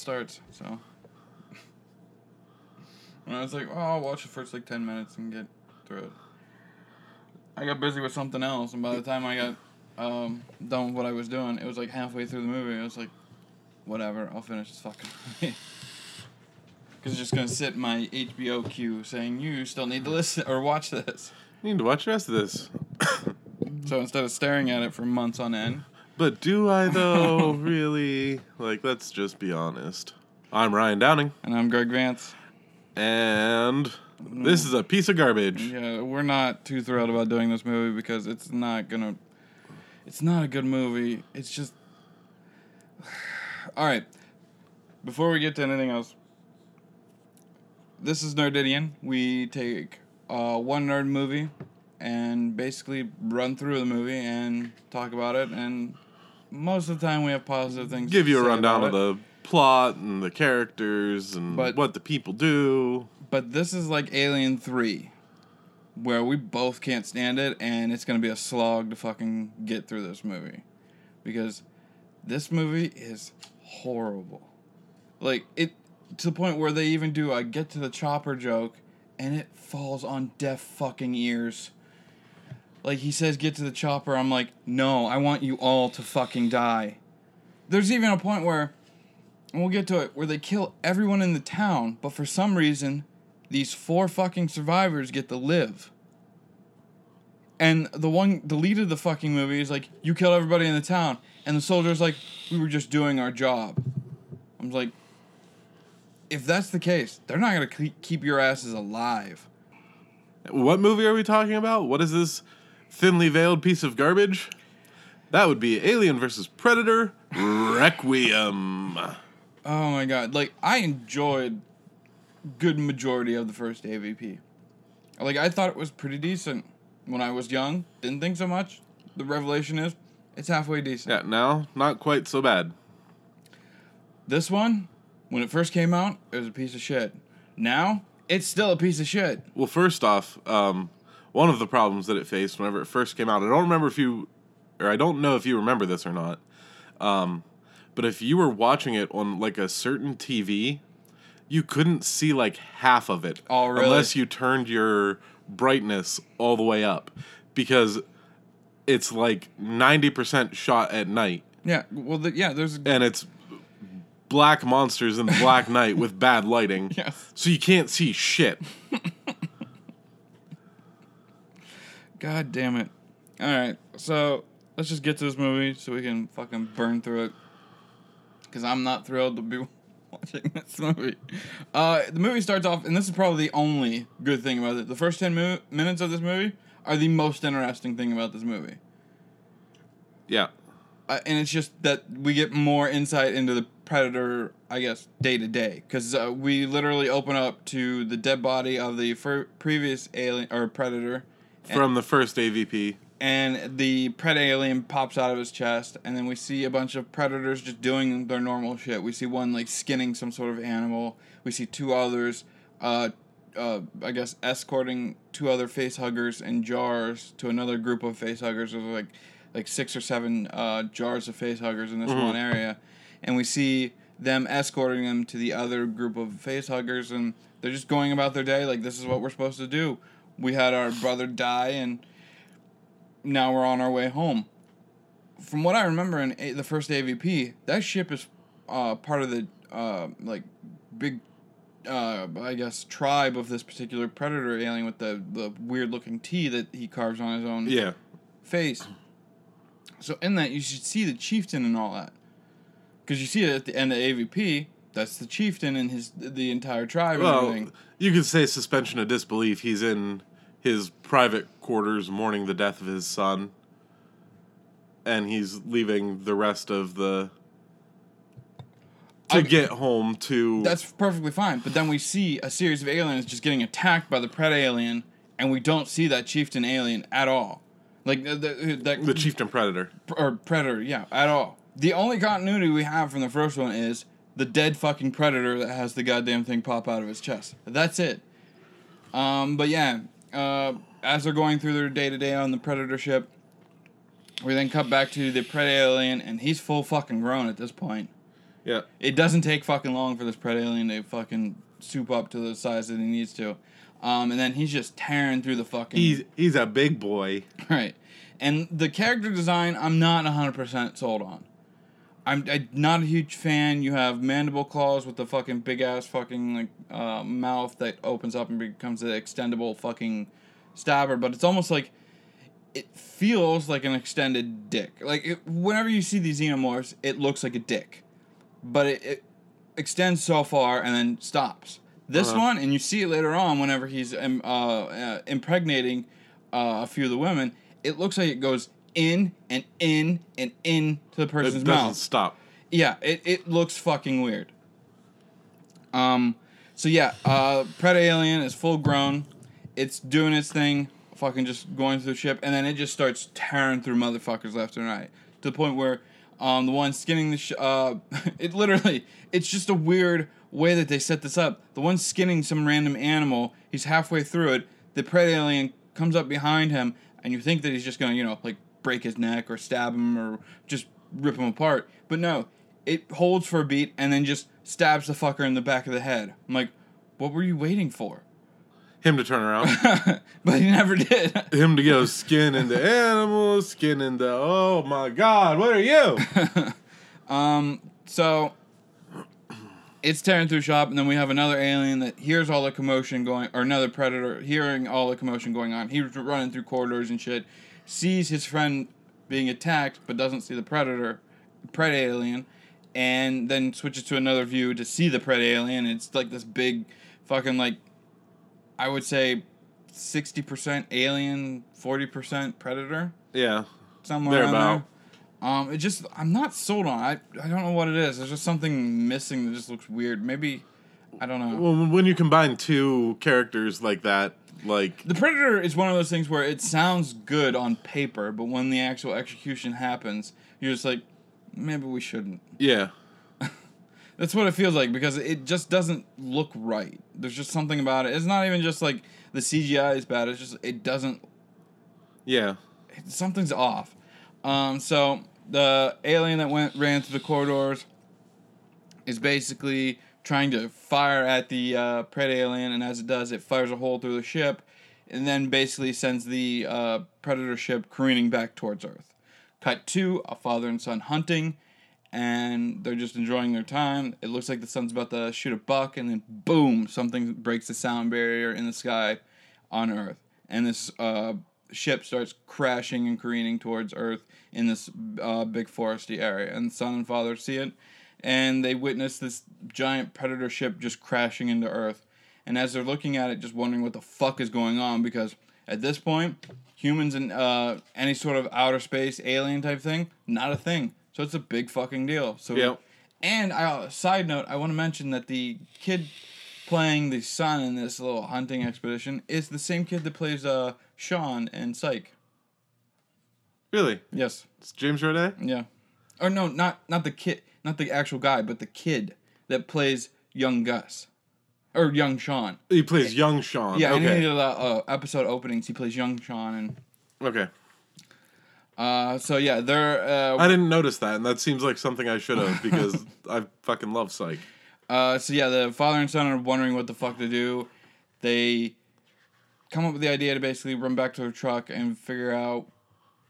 starts. So, and I was like, oh, I'll watch the first like ten minutes and get through it. I got busy with something else, and by the time I got um, done with what I was doing, it was like halfway through the movie. I was like, whatever, I'll finish this fucking movie. Because it's just gonna sit in my HBO queue saying you still need to listen or watch this. You Need to watch the rest of this. So instead of staring at it for months on end, But do I though? really? Like, let's just be honest. I'm Ryan Downing, and I'm Greg Vance. and this is a piece of garbage. Yeah, we're not too thrilled about doing this movie because it's not gonna. It's not a good movie. It's just. All right. Before we get to anything else, this is Nerdidian. We take uh, one nerd movie and basically run through the movie and talk about it. And most of the time, we have positive things. Give you a rundown of the plot and the characters and But- what the people do. But this is like Alien 3, where we both can't stand it, and it's going to be a slog to fucking get through this movie. Because this movie is horrible. Like, it, to the point where they even do a get to the chopper joke, and it falls on deaf fucking ears. Like, he says, get to the chopper. I'm like, no, I want you all to fucking die. There's even a point where and we'll get to it, where they kill everyone in the town, but for some reason, these four fucking survivors get to live. And the one, the lead of the fucking movie is like, you killed everybody in the town. And the soldier's like, we were just doing our job. I'm like, if that's the case, they're not going to keep your asses alive. What movie are we talking about? What is this thinly veiled piece of garbage? That would be Alien versus Predator Requiem. Oh my god! Like I enjoyed good majority of the first AVP. Like I thought it was pretty decent when I was young. Didn't think so much. The revelation is, it's halfway decent. Yeah, now not quite so bad. This one, when it first came out, it was a piece of shit. Now it's still a piece of shit. Well, first off, um, one of the problems that it faced whenever it first came out, I don't remember if you, or I don't know if you remember this or not, um, but if you were watching it on like a certain TV, you couldn't see like half of it Oh, really? unless you turned your brightness all the way up because it's like 90% shot at night Yeah. Well, the, yeah. There's and it's black monsters in the black night with bad lighting. Yes. So you can't see shit. God damn it. All right, so let's just get to this movie so we can fucking burn through it. Because I'm not thrilled to be watching this movie. Uh, the movie starts off, and this is probably the only good thing about it. The first 10 mo- minutes of this movie are the most interesting thing about this movie. Yeah. Uh, and it's just that we get more insight into the predator, I guess, day to day. Because uh, we literally open up to the dead body of the fir- previous alien or predator From the first AVP. and the pred alien pops out of his chest and then we see a bunch of predators just doing their normal shit. We see one like skinning some sort of animal. We see two others uh, uh, i guess escorting two other face huggers in jars to another group of face huggers there's like like six or seven uh, jars of face huggers in this one area. And we see them escorting them to the other group of face huggers and they're just going about their day like this is what we're supposed to do we had our brother die and now we're on our way home. From what I remember in a- the first AVP, that ship is uh, part of the uh, like big, uh, I guess, tribe of this particular predator alien with the the weird looking T that he carves on his own Yeah. face. So in that, you should see the chieftain and all that, because you see it at the end of AVP. That's the chieftain and his the entire tribe and Well, everything. you could say suspension of disbelief. He's in his private quarters mourning the death of his son. And he's leaving the rest of the to I- get home to That's perfectly fine. But then we see a series of aliens just getting attacked by the pred alien, and we don't see that chieftain alien at all. Like the, the, that the chieftain predator. or predator, yeah, at all. The only continuity we have from the first one is the dead fucking predator that has the goddamn thing pop out of his chest. That's it. Um, but yeah, uh, as they're going through their day to day on the Predator ship, we then cut back to the Pred alien, and he's full fucking grown at this point. Yeah. It doesn't take fucking long for this Pred alien to fucking soup up to the size that he needs to. Um, and then he's just tearing through the fucking. He's he's a big boy. Right. And the character design, I'm not 100% sold on. I'm, I'm not a huge fan. You have mandible claws with the fucking big ass fucking like uh, mouth that opens up and becomes an extendable fucking stabber, but it's almost like it feels like an extended dick. Like it, whenever you see these xenomorphs, it looks like a dick, but it, it extends so far and then stops. This Uh-huh. one, and you see it later on whenever he's um, uh, uh, impregnating uh, a few of the women. It looks like it goes in and in and in to the It person's doesn't mouth. stop. Yeah, it, it looks fucking weird. Um, so yeah, uh, Pred Alien is full grown. It's doing its thing, fucking just going through the ship, and then it just starts tearing through motherfuckers left and right to the point where um, the one skinning the sh- uh, it literally it's just a weird way that they set this up. The one skinning some random animal, he's halfway through it. The Pred Alien comes up behind him, and you think that he's just gonna you know like break his neck or stab him or just rip him apart, but no, it holds for a beat and then just stabs the fucker in the back of the head. I'm like, what were you waiting for? Him to turn around. but he never did. Him to go skin into animals, skin into oh my god, what are you? um, so it's tearing through shop, and then we have another alien that hears all the commotion going, or another predator hearing all the commotion going on. He's running through corridors and shit, sees his friend being attacked, but doesn't see the predator, pred alien, and then switches to another view to see the pred alien. It's like this big, fucking like, I would say, sixty percent alien, forty percent predator Yeah. somewhere there. Um, it just I'm not sold on. it. I I don't know what it is. There's just something missing that just looks weird. Maybe I don't know. Well, when you combine two characters like that, like the Predator is one of those things where it sounds good on paper, but when the actual execution happens, you're just like, maybe we shouldn't. yeah, That's what it feels like because it just doesn't look right. There's just something about it. It's not even just like the CGI is bad. It's just it doesn't yeah, something's off. Um, so the alien that went ran through the corridors is basically trying to fire at the uh, pred alien, and as it does, it fires a hole through the ship, and then basically sends the uh, predator ship careening back towards Earth. Cut to a father and son hunting, and they're just enjoying their time. It looks like the son's about to shoot a buck, and then boom, something breaks the sound barrier in the sky on Earth, and this uh, ship starts crashing and careening towards Earth in this uh, big foresty area. And son and father see it, and they witness this giant predator ship just crashing into Earth. And as they're looking at it, just wondering what the fuck is going on, because at this point, humans and uh, any sort of outer space alien type thing, not a thing. So it's a big fucking deal. So Yep. and I, uh, side note, I want to mention that the kid playing the son in this little hunting expedition is the same kid that plays uh, Shawn in Psych. really. Yes, It's James Roday. yeah, or no, not not the kid, not the actual guy, but the kid that plays young Gus, or young Shawn. He plays young Shawn. Yeah, in any okay, of the uh, episode openings, he plays young Shawn, and okay. uh, so yeah, they're uh, I didn't notice that, and that seems like something I should have because I fucking love Psych. Uh, so yeah, the father and son are wondering what the fuck to do. They come up with the idea to basically run back to their truck and figure out.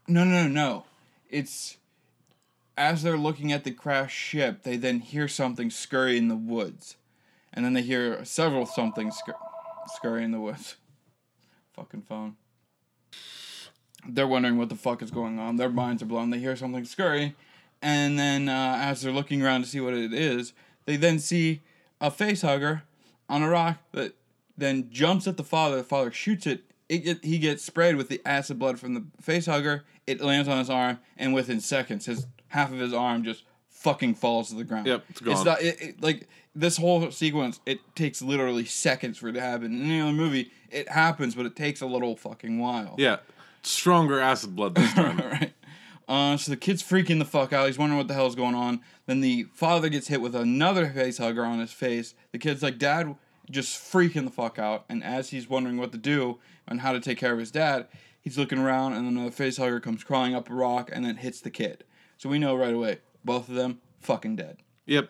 No, no, no, no. It's as they're looking at the crashed ship, they then hear something scurry in the woods, and then they hear several something scur- scurry in the woods. Fucking phone. They're wondering what the fuck is going on. Their minds are blown. They hear something scurry, and then uh, as they're looking around to see what it is, they then see a face hugger on a rock that then jumps at the father. The father shoots it. It get, he gets sprayed with the acid blood from the face hugger. It lands on his arm, and within seconds, his half of his arm just fucking falls to the ground. Yep, it's gone. It's not it, it, like this whole sequence. It takes literally seconds for it to happen. In any other movie, it happens, but it takes a little fucking while. Yeah, stronger acid blood this time. right. Uh, so the kid's freaking the fuck out. He's wondering what the hell's going on. Then the father gets hit with another face hugger on his face. The kid's like, "Dad, just freaking the fuck out. And as he's wondering what to do and how to take care of his dad, he's looking around, and then another face hugger comes crawling up a rock and then hits the kid. So we know right away both of them fucking dead. Yep.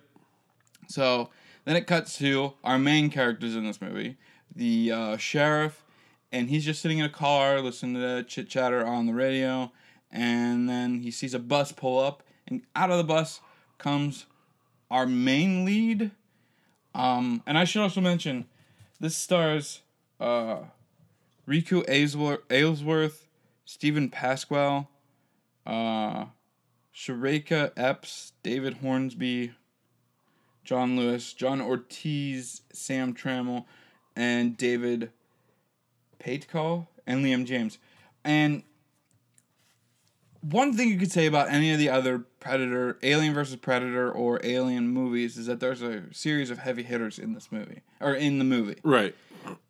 So then it cuts to our main characters in this movie, the uh, sheriff, and he's just sitting in a car listening to chit chatter on the radio, and then he sees a bus pull up, and out of the bus comes our main lead. Um, and I should also mention, this stars uh, Reiko Aylesworth, Aylesworth Steven Pasquale, uh, Shareeka Epps, David Hornsby, John Lewis, John Ortiz, Sam Trammell, and David Paetkau, and Liam James. And one thing you could say about any of the other Predator, Alien versus Predator, or Alien movies is that there's a series of heavy hitters in this movie, or in the movie. Right.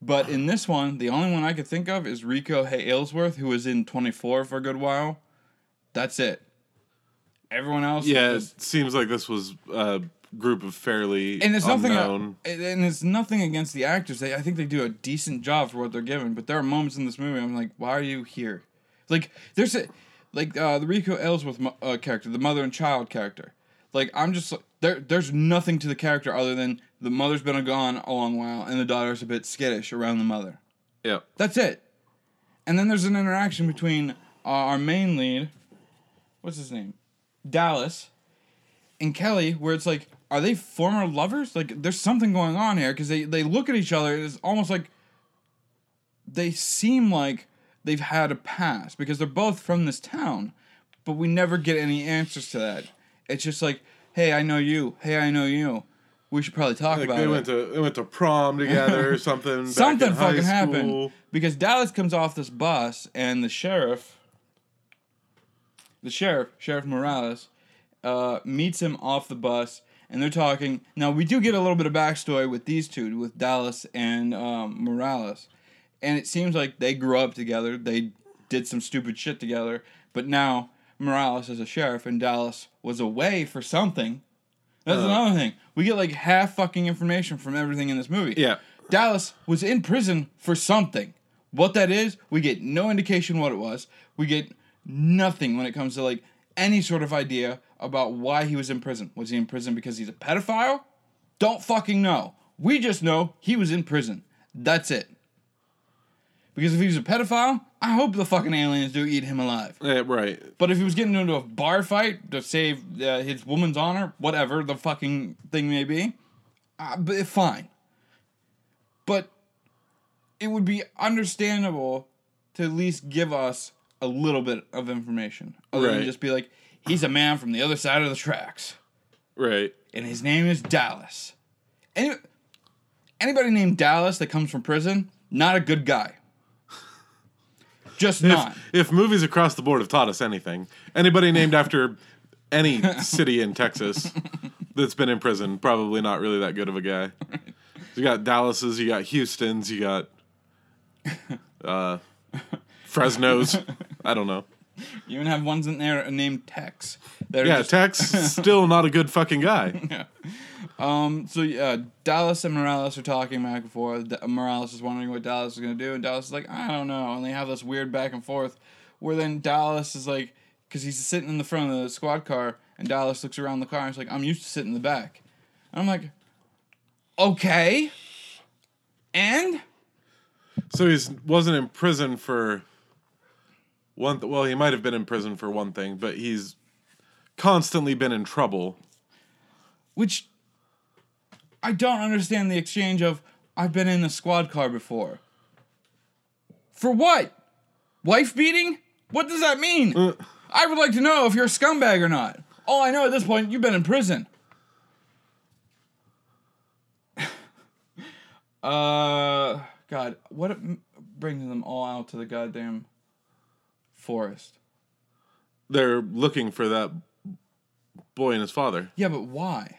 But in this one, the only one I could think of is Rico Hay Aylesworth, who was in 24 for a good while. That's it. Everyone else, Yeah, is- it seems like this was a group of fairly and it's nothing. unknown. and it's nothing against the actors. They, I think they do a decent job for what they're given. But there are moments in this movie I'm like, why are you here? Like there's a like uh, the Rico Ellsworth uh, character, the mother and child character. Like I'm just there. There's nothing to the character other than the mother's been gone a long while and the daughter's a bit skittish around the mother. yeah. That's it. And then there's an interaction between uh, our main lead, what's his name, Dallas, and Kelly, where it's like, are they former lovers? Like, there's something going on here because they they look at each other. and It's almost like they seem like they've had a past because they're both from this town, but we never get any answers to that. It's just like, hey, I know you. Hey, I know you. We should probably talk Like about they it went to they went to prom together or something. something fucking happened because Dallas comes off this bus and the sheriff, the sheriff, Sheriff Morales, uh, meets him off the bus and they're talking. Now we do get a little bit of backstory with these two, with Dallas and um, Morales, and it seems like they grew up together. They did some stupid shit together, but now Morales is a sheriff and Dallas was away for something. That's Uh. another thing. We get like half fucking information from everything in this movie. Yeah. Dallas was in prison for something. What that is, we get no indication what it was. We get nothing when it comes to like any sort of idea about why he was in prison. Was he in prison because he's a pedophile? Don't fucking know. We just know he was in prison. That's it. Because if he was a pedophile, I hope the fucking aliens do eat him alive. Yeah, right. But if he was getting into a bar fight to save uh, his woman's honor, whatever the fucking thing may be, uh, but fine. But it would be understandable to at least give us a little bit of information, other than just be like, he's a man from the other side of the tracks, Right. and his name is Dallas. Any, anybody named Dallas that comes from prison, not a good guy. Just not. If, if movies across the board have taught us anything, anybody named after any city in Texas that's been in prison, probably not really that good of a guy. You got Dallas's, you got Houston's, you got uh, Fresno's. I don't know. You even have ones in there named Tex. Yeah, just- Tex still not a good fucking guy. yeah. Um. So yeah, Dallas and Morales are talking back and forth. D- Morales is wondering what Dallas is gonna do, and Dallas is like, I don't know. And they have this weird back and forth, where then Dallas is like, because he's sitting in the front of the squad car, and Dallas looks around the car and he's like, I'm used to sitting in the back. And I'm like, okay. And So he wasn't in prison for one. Th- well, he might have been in prison for one thing, but he's constantly been in trouble. which I don't understand the exchange of I've been in a squad car before. For what? Wife beating? What does that mean? Uh. I would like to know if you're a scumbag or not. All I know at this point, you've been in prison. uh, God, what brings them all out to the goddamn forest? They're looking for that boy and his father Yeah, but why?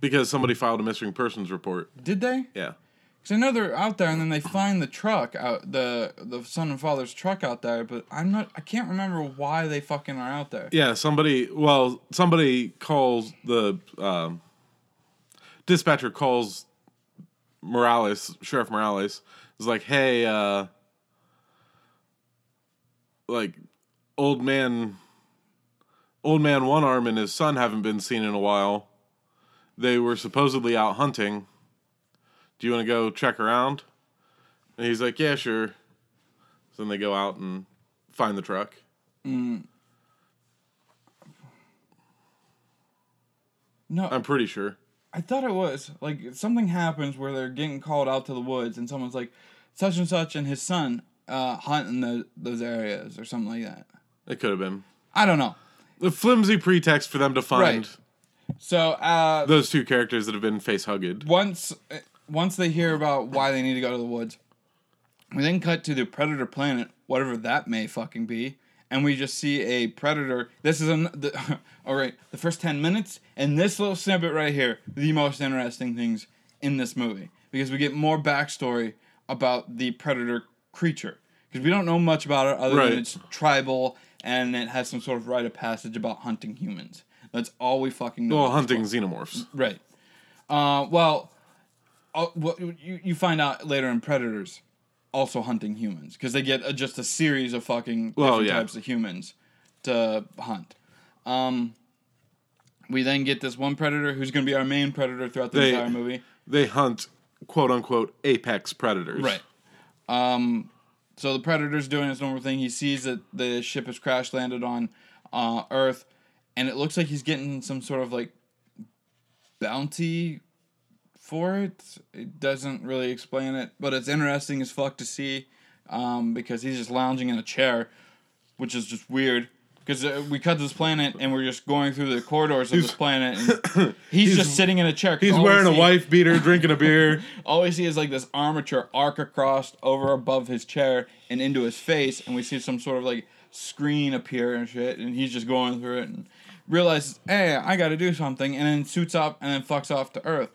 because somebody filed a missing persons report. Did they? Yeah. Because I know they're out there, and then they find the truck out the the son and father's truck out there. But I'm not. I can't remember why they fucking are out there. Yeah, somebody. Well, somebody calls the um, dispatcher calls Morales, Sheriff Morales, is like, "Hey, uh, like old man, old man One Arm and his son haven't been seen in a while. They were supposedly out hunting. Do you want to go check around?" And he's like, "Yeah, sure." So then they go out and find the truck. Mm. No, I'm pretty sure. I thought it was like something happens where they're getting called out to the woods, and someone's like, such and such and his son uh, hunt in the, those areas or something like that. It could have been I don't know. the flimsy pretext for them to find Right. So uh, those two characters that have been face hugged. once once they hear about why they need to go to the woods, we then cut to the predator planet, whatever that may fucking be, and we just see a predator. This is an the, all right. The first ten minutes and this little snippet right here, the most interesting things in this movie because we get more backstory about the predator creature because we don't know much about it other Right. than it's tribal and it has some sort of rite of passage about hunting humans. That's all we fucking know. Well, hunting xenomorphs. Right. Uh, well, uh, what you you find out later in Predators, also hunting humans because they get uh just a series of fucking Well, different yeah. types of humans to hunt. Um, we then get this one predator who's going to be our main predator throughout the They- entire movie. They hunt quote unquote apex predators. Right. Um, so the predator's doing his normal thing. He sees that the ship has crash landed on uh, Earth, and it looks like he's getting some sort of like bounty for it. It doesn't really explain it, but it's interesting as fuck to see um, because he's just lounging in a chair, which is just weird. Because uh, we cut this planet and we're just going through the corridors of this planet, and he's, just sitting in a chair. He's we wearing a see- wife beater, drinking a beer. all we see is like this armature arc across over above his chair and into his face, and we see some sort of like screen appear and shit, and he's just going through it and realizes, hey, I got to do something, and then suits up and then fucks off to Earth,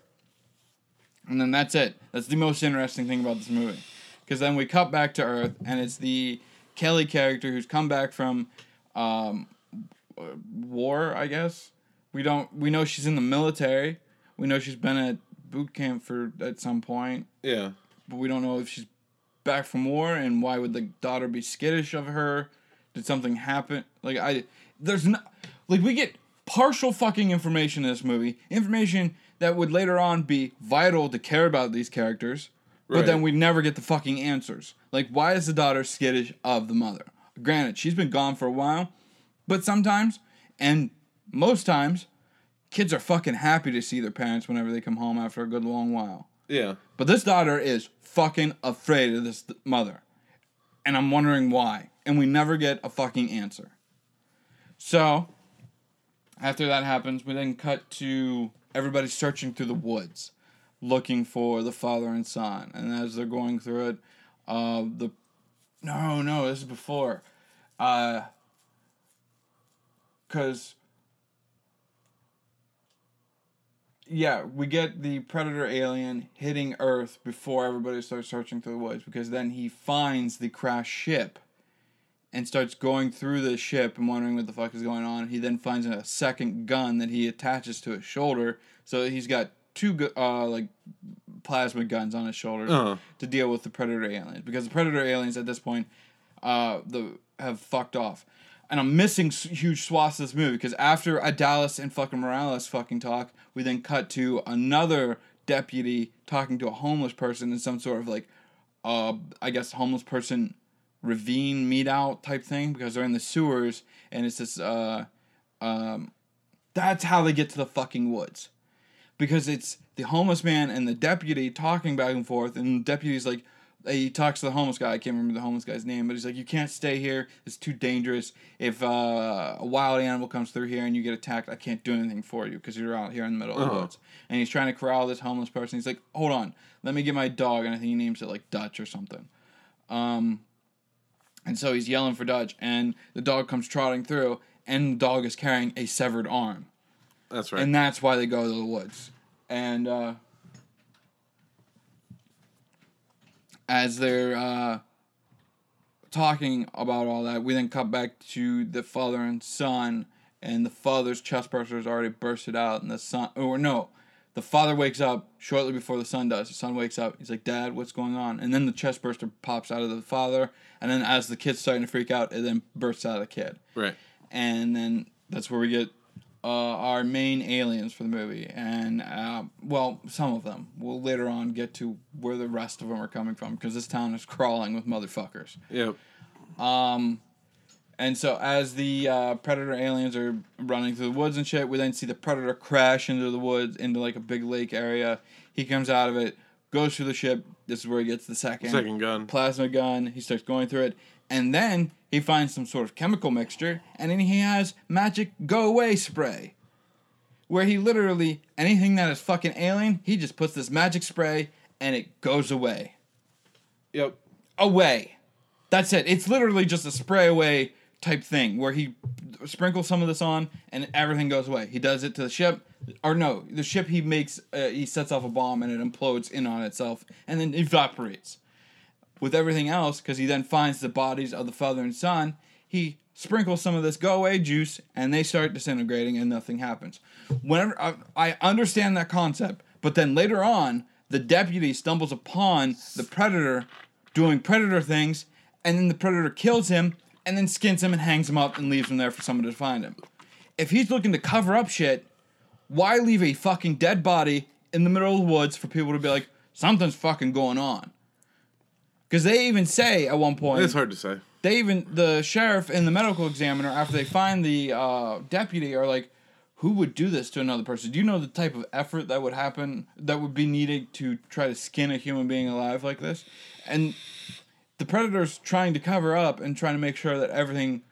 and then that's it. That's the most interesting thing about this movie, because then we cut back to Earth, and it's the Kelly character who's come back from um, war, I guess. We don't. We know she's in the military. We know she's been at boot camp for at some point, Yeah. but we don't know if she's back from war and why would the daughter be skittish of her? Did something happen? Like I, there's no, like we get partial fucking information in this movie, information that would later on be vital to care about these characters, but then Right. we never get the fucking answers. Like why is the daughter skittish of the mother? Granted, she's been gone for a while, but sometimes and most times, kids are fucking happy to see their parents whenever they come home after a good long while. Yeah. But this daughter is fucking afraid of this mother. And I'm wondering why. And we never get a fucking answer. So, after that happens, we then cut to everybody searching through the woods, looking for the father and son. And as they're going through it, uh, the. No, no, this is before. Uh. Because yeah, we get the predator alien hitting Earth before everybody starts searching through the woods because then he finds the crashed ship and starts going through the ship and wondering what the fuck is going on. He then finds a second gun that he attaches to his shoulder, so he's got two uh like plasma guns on his shoulders Uh-huh. to deal with the predator aliens because the predator aliens at this point uh the have fucked off. And I'm missing huge swaths of this movie because after Adalis and fucking Morales fucking talk, we then cut to another deputy talking to a homeless person in some sort of like, uh, I guess homeless person ravine meet out type thing because they're in the sewers and it's this uh, um, that's how they get to the fucking woods because it's the homeless man and the deputy talking back and forth, and the deputy's like, he talks to the homeless guy. I can't remember the homeless guy's name, but he's like, "You can't stay here. It's too dangerous. If uh, a wild animal comes through here and you get attacked, I can't do anything for you because you're out here in the middle of the Uh-huh. woods." And he's trying to corral this homeless person. He's like, "Hold on, let me get my dog," and I think he names it like Dutch or something. Um, and so he's yelling for Dutch, and the dog comes trotting through, and the dog is carrying a severed arm That's right. and that's why they go to the woods. And uh, as they're uh, talking about all that, we then cut back to the father and son, and the father's chest burster is already bursted out, and the son, or no, The father wakes up shortly before the son does. The son wakes up. He's like, "Dad, what's going on?" And then the chest burster pops out of the father, and then as the kid's starting to freak out, it then bursts out of the kid. Right. And then that's where we get uh, our main aliens for the movie, and uh, well, some of them. We'll later on get to where the rest of them are coming from because this town is crawling with motherfuckers. Yep. Um, and so as the uh, predator aliens are running through the woods and shit, we then see the predator crash into the woods into like a big lake area. He comes out of it, goes through the ship. This is where he gets the second Second gun. plasma gun. He starts going through it, and then he finds some sort of chemical mixture, and then he has magic go away spray, where he literally anything that is fucking alien, he just puts this magic spray and it goes away Yep. away. That's it. It's literally just a spray away type thing where he sprinkles some of this on and everything goes away. He does it to the ship, or no, the ship he makes, uh, he sets off a bomb and it implodes in on itself and then evaporates. With everything else, because he then finds the bodies of the father and son, he sprinkles some of this go away juice and they start disintegrating and nothing happens. Whenever I, I understand that concept, but then later on, the deputy stumbles upon the predator doing predator things, and then the predator kills him and then skins him and hangs him up and leaves him there for someone to find him. If he's looking to cover up shit, why leave a fucking dead body in the middle of the woods for people to be like, something's fucking going on? Because they even say at one point, It's hard to say. they even the sheriff and the medical examiner after they find the uh, deputy are like who would do this to another person do you know the type of effort that would happen that would be needed to try to skin a human being alive like this and the predator's trying to cover up and trying to make sure that everything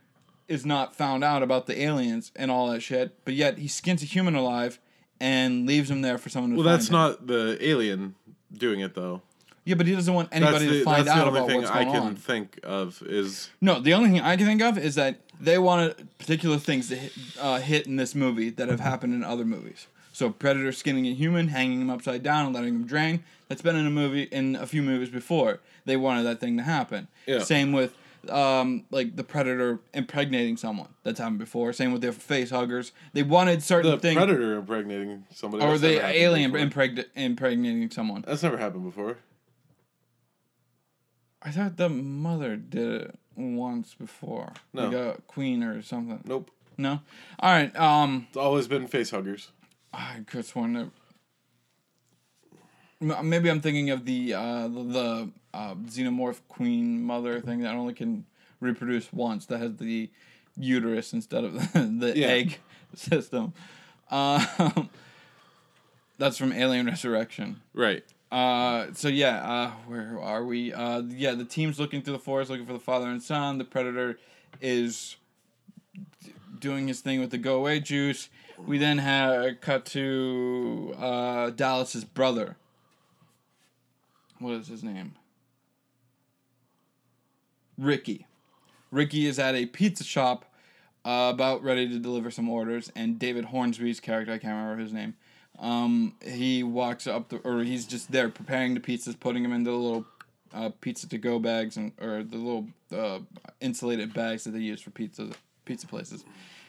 is not found out about the aliens and all that shit but yet he skins a human alive and leaves him there for someone to Well, that's him. not the alien doing it though. Yeah but he doesn't want anybody the, to find that's the out only about thing what's I going can on think of is No, the only thing I can think of is that they wanted particular things to hit, uh, hit in this movie that have happened in other movies. So Predator skinning a human, hanging him upside down, and letting him drain. That's been in a movie in a few movies before. They wanted that thing to happen. Yeah. Same with um, like the Predator impregnating someone. That's happened before. Same with their face huggers. They wanted certain the things, predator impregnating somebody. or the alien impreg- impregnating someone. That's never happened before. I thought the mother did it once before. No. Like a queen or something. Nope. No. All right. Um. It's always been face huggers. I could sworn that. Maybe I'm thinking of the uh, the, uh, xenomorph queen mother thing that only can reproduce once. That has the uterus instead of the Yeah. egg system. Um, that's from Alien Resurrection. Right. Uh, so yeah, uh, where are we? Uh, yeah, the team's looking through the forest looking for the father and son. The predator is d- doing his thing with the go away juice. We then have cut to uh, Dallas's brother. What is his name? Ricky. Ricky is at a pizza shop, uh, about ready to deliver some orders, and David Hornsby's character, I can't remember his name, um, he walks up, the, or he's just there preparing the pizzas, putting them into the little uh, pizza to go bags and or the little uh, insulated bags that they use for pizza pizza places.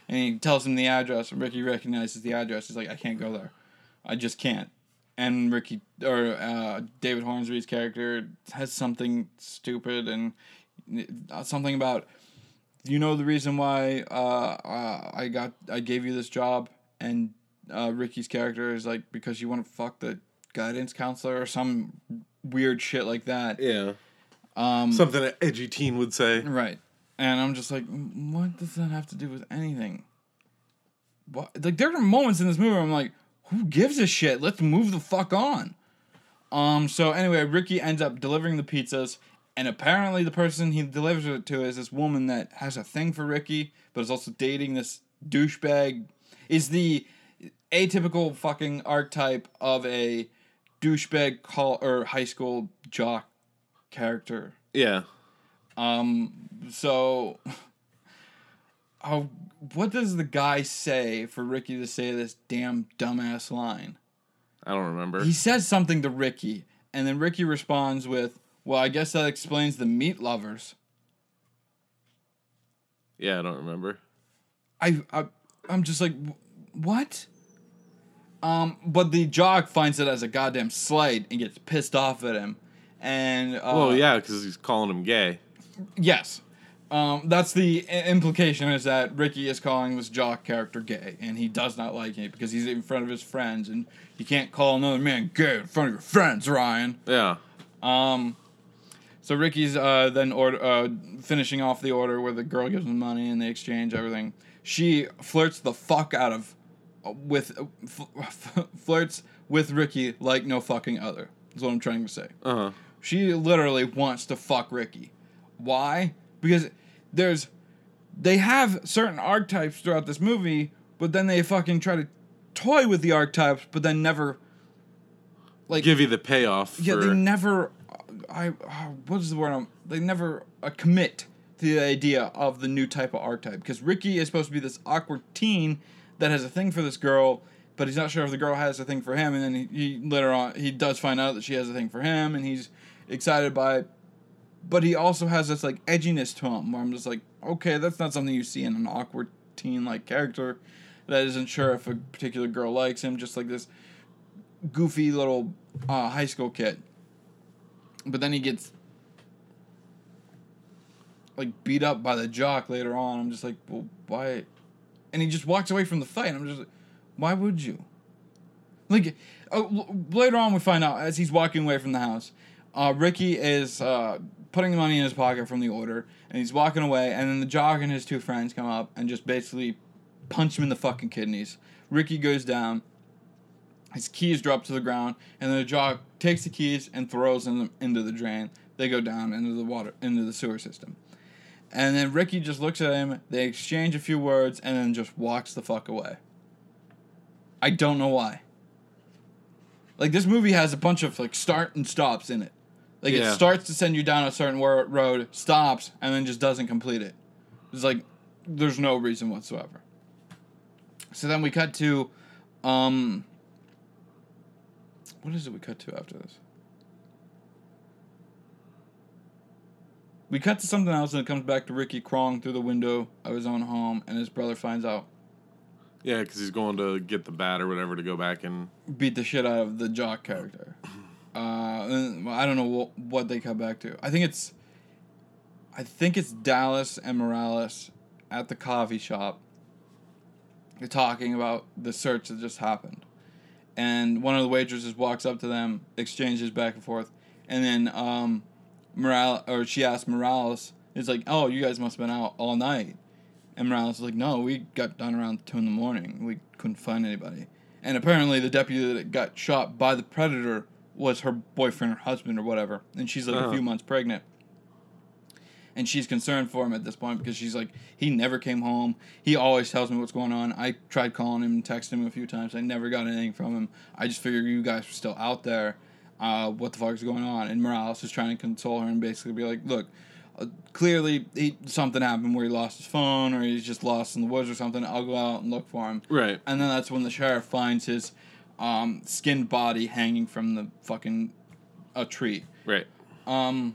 And he tells him the address, and Ricky recognizes the address. He's like, I can't go there, I just can't. And Ricky or uh, David Hornsby's character has something stupid and uh, something about you know the reason why uh, uh, I got I gave you this job and uh, Ricky's character is like because you want to fuck the guidance counselor or some weird shit like that. Yeah. Um, Something an edgy teen would say. right, and I'm just like, what does that have to do with anything? What like there are moments in this movie where I'm like, who gives a shit? Let's move the fuck on. Um. So anyway, Ricky ends up delivering the pizzas, and apparently the person he delivers it to is this woman that has a thing for Ricky, but is also dating this douchebag. Is the atypical fucking archetype of a douchebag call or high school jock character. Yeah. Um. So, how? What does the guy say for Ricky to say this damn dumbass line? I don't remember. He says something to Ricky, and then Ricky responds with, "Well, I guess that explains the meat lovers." yeah, I don't remember. I, I I'm just like, what? Um, but the jock finds it as a goddamn slight and gets pissed off at him. And uh, well, yeah, because he's calling him gay. Yes. Um, that's the i- implication is that Ricky is calling this jock character gay, and he does not like it because he's in front of his friends, and you can't call another man gay in front of your friends, Ryan. Yeah. Um, so Ricky's uh, then order, uh, finishing off the order where the girl gives him money and they exchange everything. She flirts the fuck out of with uh, f- flirts with Ricky like no fucking other. Is what I'm trying to say. Uh huh. She literally wants to fuck Ricky. Why? Because there's they have certain archetypes throughout this movie, but then they fucking try to toy with the archetypes, but then never like Give you the payoff. yeah, for, they never. I uh, what is the word? I'm, they never uh, commit to the idea of the new type of archetype because Ricky is supposed to be this awkward teen that has a thing for this girl, but he's not sure if the girl has a thing for him. And then he, he later on he does find out that she has a thing for him, and he's excited by. it. But he also has this like edginess to him, where I'm just like, okay, that's not something you see in an awkward teen like character that isn't sure if a particular girl likes him, just like this goofy little uh, high school kid. But then he gets like beat up by the jock later on. I'm just like, well, why? And he just walks away from the fight. I'm just like, why would you? Like uh, later on, we find out as he's walking away from the house, uh, Ricky is uh, putting the money in his pocket from the order, and he's walking away. And then the jock and his two friends come up and just basically punch him in the fucking kidneys. Ricky goes down. His keys drop to the ground, and then the jock takes the keys and throws them into the drain. They go down into the water, into the sewer system. And then Ricky just looks at him. They exchange a few words, and then just walks the fuck away. I don't know why. Like this movie has a bunch of like start and stops in it. Like Yeah. it starts to send you down a certain wor- road, stops, and then just doesn't complete it. It's like there's no reason whatsoever. So then we cut to, um, what is it we cut to after this? We cut to something else, and it comes back to Ricky crawling through the window of his own home, and his brother finds out, Yeah, because he's going to get the bat or whatever to go back and. beat the shit out of the jock character. Uh, I don't know what, what they cut back to. I think it's, I think it's Dallas and Morales at the coffee shop. They're talking about the search that just happened, and one of the waitresses walks up to them, exchanges back and forth, and then um, Morales or she asked Morales, "It's like, oh, you guys must have been out all night." And Morales is like, no, we got done around 2 in the morning. We couldn't find anybody. And apparently, the deputy that got shot by the predator was her boyfriend or husband or whatever. And she's like Uh-huh. a few months pregnant. And she's concerned for him at this point because she's like, he never came home. He always tells me what's going on. I tried calling him and texting him a few times. I never got anything from him. I just figured you guys were still out there. Uh, what the fuck is going on? And Morales is trying to console her and basically be like, look, uh, clearly he, something happened where he lost his phone or he's just lost in the woods or something. I'll go out and look for him. Right. And then that's when the sheriff finds his um, skinned body hanging from the fucking a tree. Right. Um,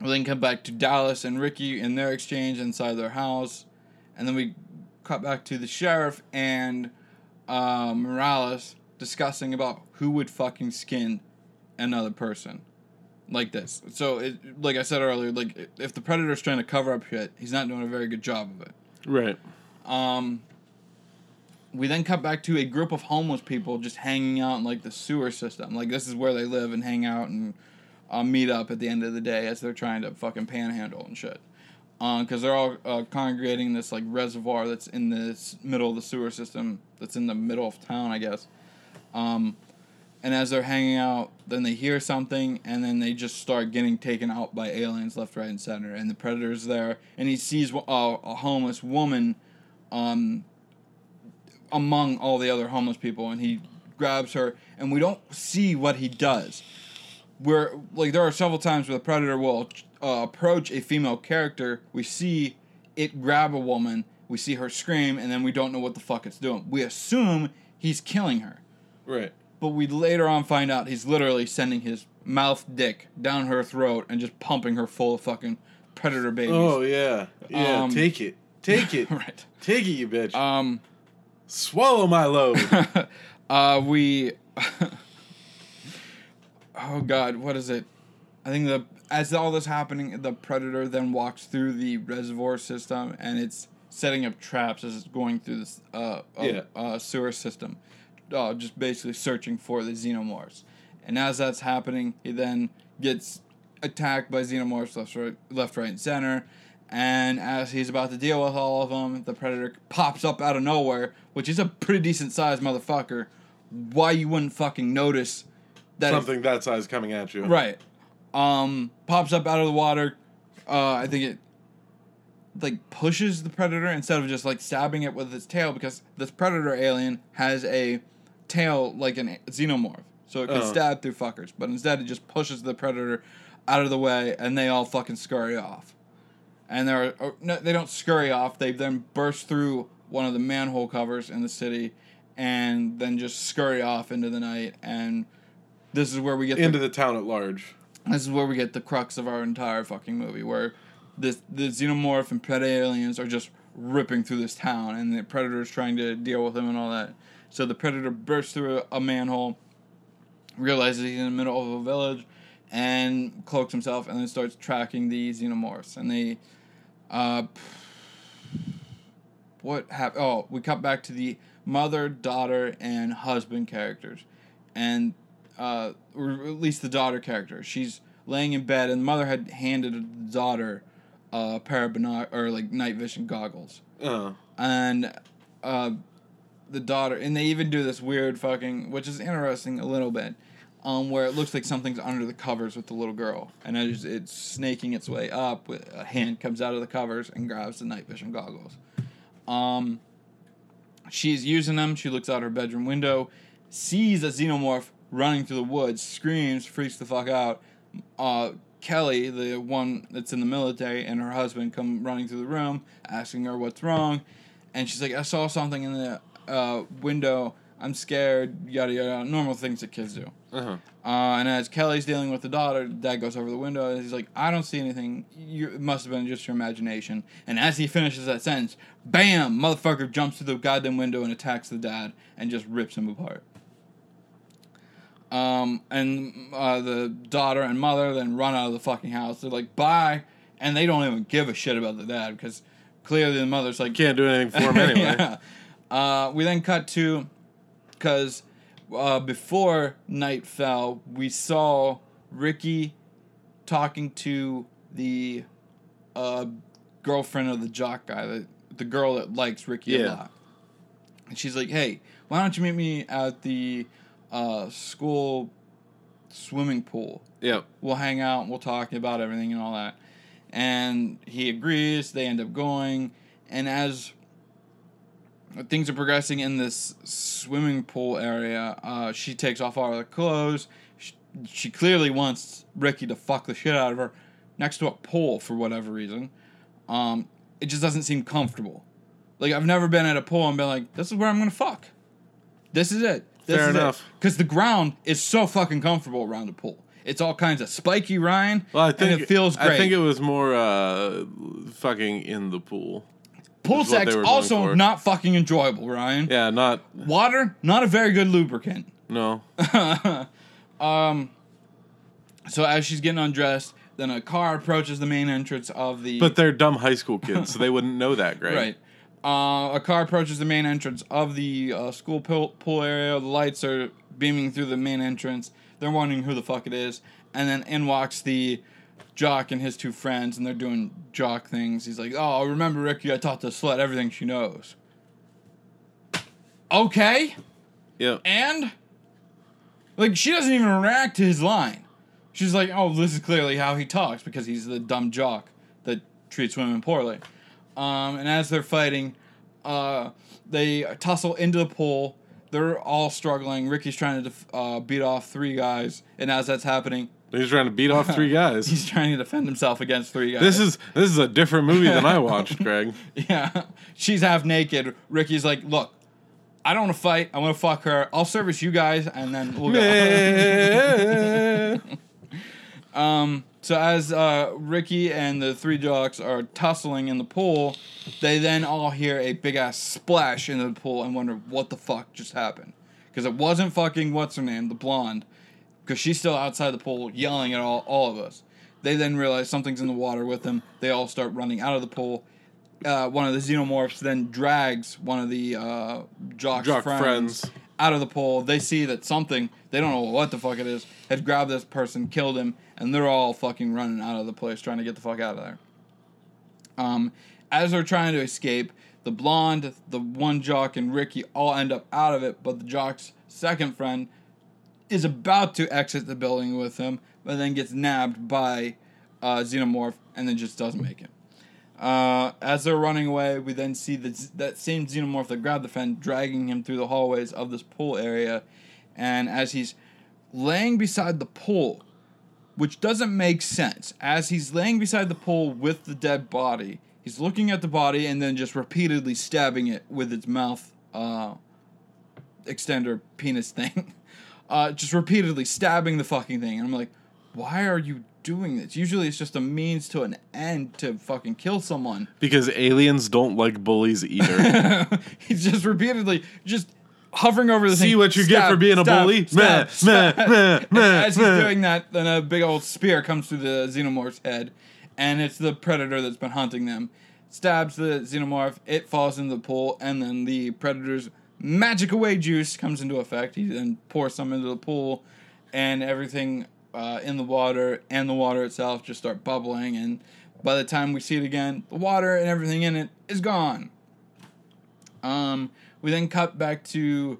we then come back to Dallas and Ricky and their exchange inside their house, and then we cut back to the sheriff and uh, Morales discussing about who would fucking skin another person like this. So, it, like I said earlier, like if the predator's trying to cover up shit, he's not doing a very good job of it. Right. Um, we then cut back to a group of homeless people just hanging out in like the sewer system. Like this is where they live and hang out and uh, meet up at the end of the day as they're trying to fucking panhandle and shit. Because they're all uh, congregating in this like reservoir that's in this middle of the sewer system that's in the middle of town, I guess. Um, and as they're hanging out, then they hear something, and then they just start getting taken out by aliens left, right, and center. And the predator's there, and he sees uh, a homeless woman um, among all the other homeless people, and he grabs her, and we don't see what he does. Where like there are several times where the predator will uh, approach a female character, we see it grab a woman, we see her scream, and then we don't know what the fuck it's doing. We assume he's killing her, Right. but we later on find out he's literally sending his mouth dick down her throat and just pumping her full of fucking predator babies. Oh yeah. Yeah. Um, take it. Take it. right. Take it, you bitch. Um. Swallow my load. Uh, we. oh God, what is it? I think the as all this happening, the predator then walks through the reservoir system, and it's setting up traps as it's going through this uh, Yeah. uh sewer system, uh, just basically searching for the xenomorphs. And as that's happening, he then gets attacked by xenomorphs left, right, left, right, and center. And as he's about to deal with all of them, the predator pops up out of nowhere, which is a pretty decent sized motherfucker. Why you wouldn't fucking notice that? Something that size coming at you. right. Um, pops up out of the water. Uh, I think it like pushes the predator instead of just like stabbing it with its tail because this predator alien has a tail like an xenomorph, so it can Oh. stab through fuckers. But instead, it just pushes the predator out of the way, and they all fucking scurry off. And they're or, no, they don't scurry off. They then burst through one of the manhole covers in the city, and then just scurry off into the night. And this is where we get the Into the town at large. this is where we get the crux of our entire fucking movie, where this the xenomorph and predator aliens are just ripping through this town, and the predator's trying to deal with them and all that. So the predator bursts through a, manhole, realizes he's in the middle of a village, and cloaks himself, and then starts tracking the xenomorphs. And they, uh, what happened? Oh, we cut back to the mother, daughter, and husband characters, and uh, or at least the daughter character. She's laying in bed, and the mother had handed the daughter a pair of binoc- or like night vision goggles, Uh, and uh, the daughter, and they even do this weird fucking, which is interesting a little bit. Um, where it looks like something's under the covers with the little girl, and as it's snaking its way up, a hand comes out of the covers and grabs the night vision goggles. Um, she's using them. She looks out her bedroom window, sees a xenomorph running through the woods, screams, freaks the fuck out. Uh, Kelly, the one that's in the military, and her husband come running through the room, asking her what's wrong, and she's like, "I saw something in the uh, window. I'm scared." Yada yada. Normal things that kids do. uh-huh. Uh, and as Kelly's dealing with the daughter, dad goes over the window and he's like, I don't see anything. You, it must have been just your imagination. And as he finishes that sentence, bam, motherfucker jumps through the goddamn window and attacks the dad and just rips him apart. Um, and uh, the daughter and mother then run out of the fucking house. They're like, bye. And they don't even give a shit about the dad because clearly the mother's like, Can't do anything for him anyway. yeah. Uh, we then cut to because uh, before night fell, we saw Ricky talking to the uh, girlfriend of the jock guy, the, the girl that likes Ricky a lot. And she's like, "Hey, why don't you meet me at the uh, school swimming pool?" Yep. we'll hang out and we'll talk about everything and all that. And he agrees, they end up going, and as things are progressing in this swimming pool area, uh, she takes off all her clothes. She, she clearly wants Ricky to fuck the shit out of her next to a pool for whatever reason. Um, it just doesn't seem comfortable. Like, I've never been at a pool and been like, this is where I'm gonna fuck. This is it. This Fair is enough. Because the ground is so fucking comfortable around a pool. It's all kinds of spiky rind, Well, I think and it feels great. I think it was more uh, fucking in the pool. Pool sex they were going also not fucking enjoyable, Ryan. Yeah, not Water, not a very good lubricant. no. um. So as she's getting undressed, then a car approaches the main entrance of the. But they're dumb high school kids, so they wouldn't know that, Greg. Right. Uh, a car approaches the main entrance of the uh, school pool, pool area. The lights are beaming through the main entrance. They're wondering who the fuck it is. And then in walks the jock and his two friends, and they're doing jock things. He's like, Oh, remember, Ricky, I taught the slut everything she knows. Okay. Yeah. And? Like, she doesn't even react to his line. She's like, oh, this is clearly how he talks because he's the dumb jock that treats women poorly. Um, and as they're fighting, uh, they tussle into the pool. They're all struggling. Ricky's trying to def- uh, beat off three guys. And as that's happening, He's trying to beat off three guys. he's trying to defend himself against three guys. This is this is a different movie than I watched, Greg. Yeah. She's half naked. Ricky's like, look, I don't want to fight. I want to fuck her. I'll service you guys, and then we'll go. So as uh, Ricky and the three jocks are tussling in the pool, they then all hear a big ass splash into the pool and wonder what the fuck just happened. because it wasn't fucking what's her name, the blonde, because she's still outside the pool yelling at all all of us. They then realize something's in the water with them. They all start running out of the pool. Uh, one of the xenomorphs then drags one of the uh, Jock's Jock friends, friends. out of the pool. They see that something, they don't know what the fuck it is, had grabbed this person, killed him, and they're all fucking running out of the place trying to get the fuck out of there. Um, as they're trying to escape, the blonde, the one jock, and Ricky all end up out of it, but the jock's second friend is about to exit the building with him, but then gets nabbed by uh, Xenomorph and then just doesn't make it. Uh, as they're running away, we then see the, that same Xenomorph that grabbed the friend dragging him through the hallways of this pool area. And as he's laying beside the pool, which doesn't make sense, as he's laying beside the pool with the dead body, he's looking at the body and then just repeatedly stabbing it with its mouth uh, extender penis thing. Uh, just repeatedly stabbing the fucking thing. And I'm like, why are you doing this? Usually it's just a means to an end to fucking kill someone. Because aliens don't like bullies either. He's just repeatedly just hovering over the See thing. what you get for being a stab, bully? stab, Meh, stab. meh, meh, meh, As he's meh. doing that, then a big old spear comes through the xenomorph's head, and it's the predator that's been hunting them. Stabs the xenomorph, it falls into the pool, and then the predator's magic away juice comes into effect. He then pours some into the pool, and everything uh, in the water and the water itself just start bubbling. And by the time we see it again, the water and everything in it is gone. Um, we then cut back to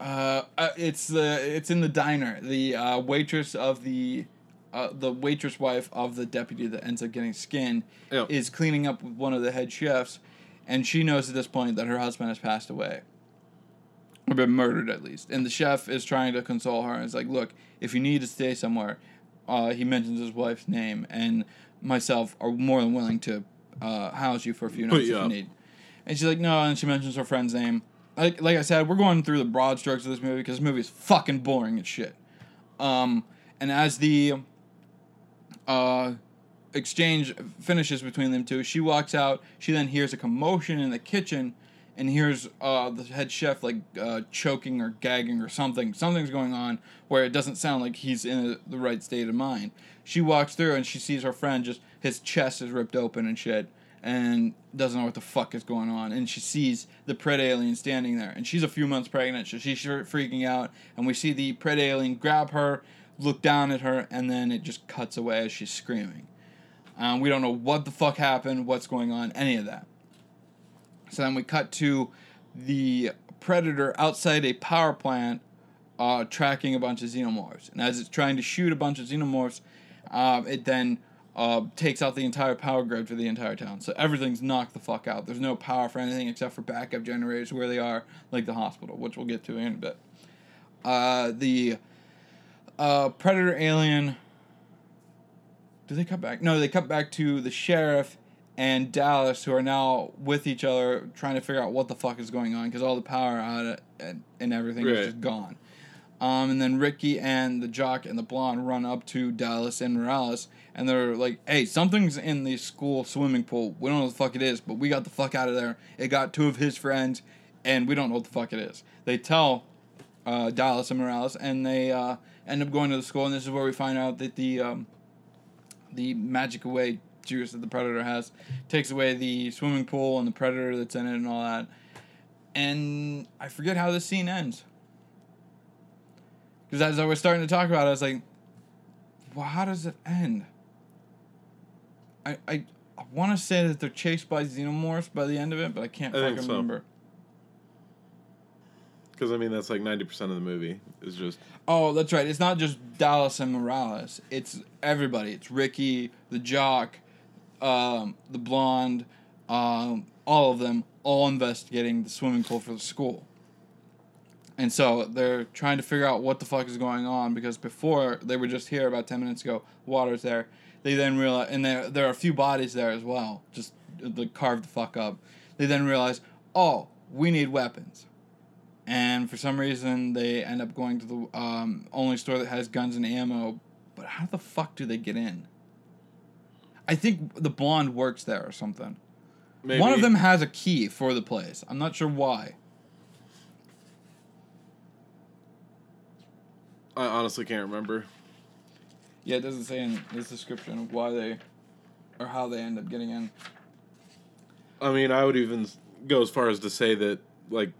uh, uh, it's the it's in the diner. The uh, waitress of the uh, the waitress wife of the deputy that ends up getting skinned Yep. is cleaning up with one of the head chefs, and she knows at this point that her husband has passed away, or been murdered at least. And the chef is trying to console her and is like, "Look, if you need to stay somewhere," uh, he mentions his wife's name, and myself are more than willing to uh, house you for a few nights if you up. need. And she's like, no, and she mentions her friend's name. Like, like I said, we're going through the broad strokes of this movie because this movie is fucking boring as shit. Um, and as the uh, exchange finishes between them two, she walks out. She then hears a commotion in the kitchen and here's uh, the head chef like uh, choking or gagging or something. Something's going on where it doesn't sound like he's in a, the right state of mind. She walks through and she sees her friend just his chest is ripped open and shit and doesn't know what the fuck is going on. And she sees the pred alien standing there, and she's a few months pregnant, so she's freaking out. And we see the pred alien grab her, look down at her, and then it just cuts away as she's screaming. Um, we don't know what the fuck happened, what's going on, any of that. So then we cut to the predator outside a power plant, uh, tracking a bunch of xenomorphs. And as it's trying to shoot a bunch of xenomorphs, um, it then uh, takes out the entire power grid for the entire town. So everything's knocked the fuck out. There's no power for anything except for backup generators where they are, like the hospital, which we'll get to in a bit. Uh, the uh, predator alien. Do they cut back? No, they cut back to the sheriff and Dallas, who are now with each other, trying to figure out what the fuck is going on because all the power out and, and everything is just gone. Um, and then Ricky and the jock and the blonde run up to Dallas and Morales, and they're like, "Hey, something's in the school swimming pool. We don't know what the fuck it is, but we got the fuck out of there. It got two of his friends, and we don't know what the fuck it is." They tell uh, Dallas and Morales, and they uh, end up going to the school, and this is where we find out that the um, the magic away juice that the predator has takes away the swimming pool and the predator that's in it and all that. And I forget how this scene ends. Because as I was starting to talk about it, I was like, well, how does it end? I I, I want to say that they're chased by xenomorphs by the end of it, but I can't I fucking so. remember. Because I mean, that's like ninety percent of the movie is just Oh, that's right. It's not just Dallas and Morales. It's everybody. It's Ricky, the jock, um, the blonde, um, all of them, all investigating the swimming pool for the school. And so they're trying to figure out what the fuck is going on because before they were just here about ten minutes ago, water's there. They then realize, and there there are a few bodies there as well, just the carved the fuck up. They then realize, oh, we need weapons and for some reason they end up going to the um, only store that has guns and ammo. But how the fuck do they get in? I think the blonde works there or something. maybe One of them has a key for the place. I'm not sure why. I honestly can't remember. Yeah, it doesn't say in this description of why they, or how they end up getting in. I mean, I would even go as far as to say that like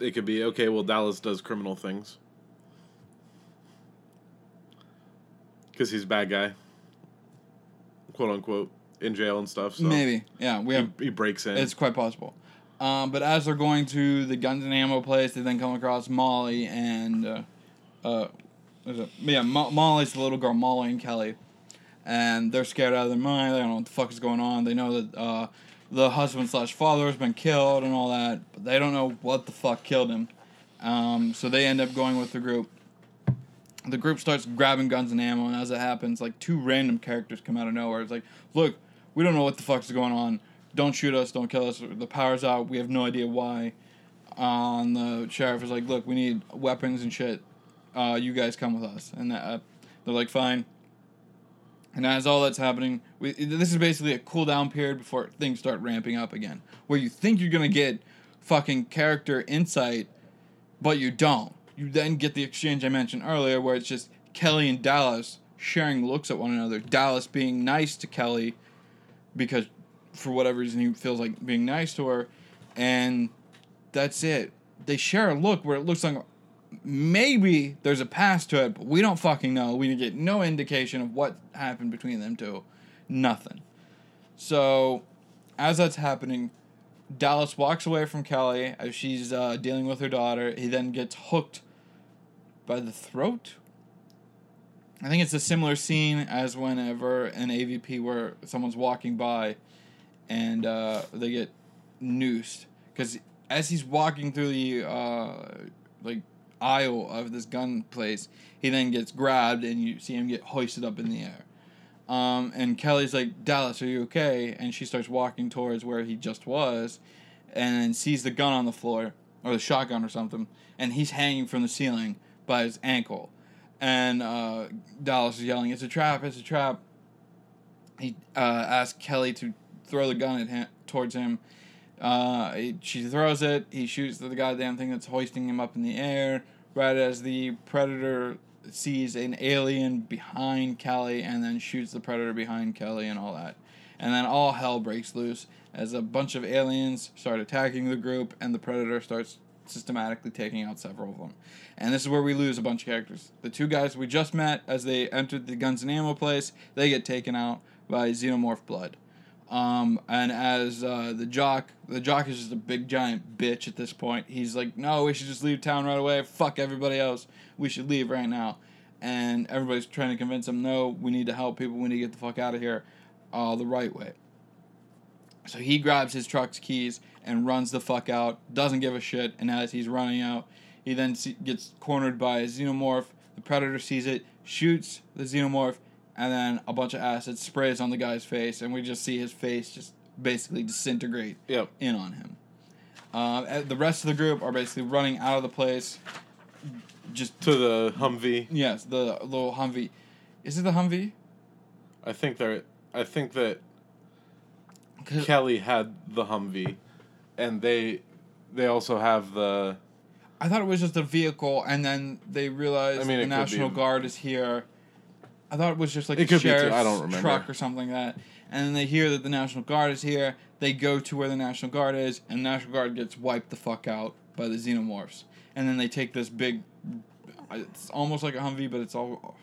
it could be okay. Well, Dallas does criminal things because he's a bad guy, quote unquote, in jail and stuff. So Maybe, yeah, we have. he, he breaks in. It's quite possible. Um, but as they're going to the guns and ammo place, they then come across Molly and, uh, uh, it? yeah, Mo- Molly's the little girl, Molly and Kelly, and they're scared out of their mind. They don't know what the fuck is going on. They know that uh, the husband slash father has been killed and all that, but they don't know what the fuck killed him. Um, so they end up going with the group. The group starts grabbing guns and ammo, and as it happens, like two random characters come out of nowhere. It's like, look, we don't know what the fuck's going on. Don't shoot us. Don't kill us. The power's out. We have no idea why. Uh, the sheriff is like, look, we need weapons and shit. Uh, you guys come with us. And that, uh, they're like, fine. And as all that's happening, we, this is basically a cool down period before things start ramping up again. Where you think you're to get fucking character insight, but you don't. You then get the exchange I mentioned earlier where it's just Kelly and Dallas sharing looks at one another. Dallas being nice to Kelly because for whatever reason he feels like being nice to her and that's it. They share a look where it looks like maybe there's a past to it, but we don't fucking know. We get no indication of what happened between them two. Nothing. So, as that's happening, Dallas walks away from Kelly as she's uh, dealing with her daughter. He then gets hooked by the throat. I think it's a similar scene as whenever an AVP where someone's walking by and uh, they get noosed. Because as he's walking through the uh, like aisle of this gun place, he then gets grabbed and you see him get hoisted up in the air. Um, and Kelly's like, Dallas, are you okay? And she starts walking towards where he just was and sees the gun on the floor, or the shotgun or something, and he's hanging from the ceiling by his ankle. And uh, Dallas is yelling, It's a trap, it's a trap. He uh, asks Kelly to throw the gun at him, towards him. Uh, he, she throws it, he shoots the goddamn thing that's hoisting him up in the air, right as the predator sees an alien behind Kelly and then shoots the predator behind Kelly and all that. And then all hell breaks loose as a bunch of aliens start attacking the group and the predator starts systematically taking out several of them. And this is where we lose a bunch of characters. The two guys we just met as they entered the guns and ammo place, they get taken out by xenomorph blood. Um, and as uh, the jock, the jock is just a big giant bitch at this point. He's like, no, we should just leave town right away. Fuck everybody else. We should leave right now. And everybody's trying to convince him, no, we need to help people. We need to get the fuck out of here uh, the right way. So he grabs his truck's keys and runs the fuck out, doesn't give a shit, and as he's running out, he then gets cornered by a xenomorph. The predator sees it, shoots the xenomorph, and then a bunch of acid sprays on the guy's face, and we just see his face just basically disintegrate Yep. in on him. Uh, the rest of the group are basically running out of the place. Just To the Humvee. yes, the little Humvee. Is it the Humvee? I think they're. I think that Kelly had the Humvee, and they, they also have the. I thought it was just a vehicle, and then they realized I mean, the National be. Guard is here. I thought it was just like It a could be too, sheriff's I don't remember. truck or something like that. And then they hear that the National Guard is here. They go to where the National Guard is, and the National Guard gets wiped the fuck out by the xenomorphs. And then they take this big. It's almost like a Humvee, but it's all.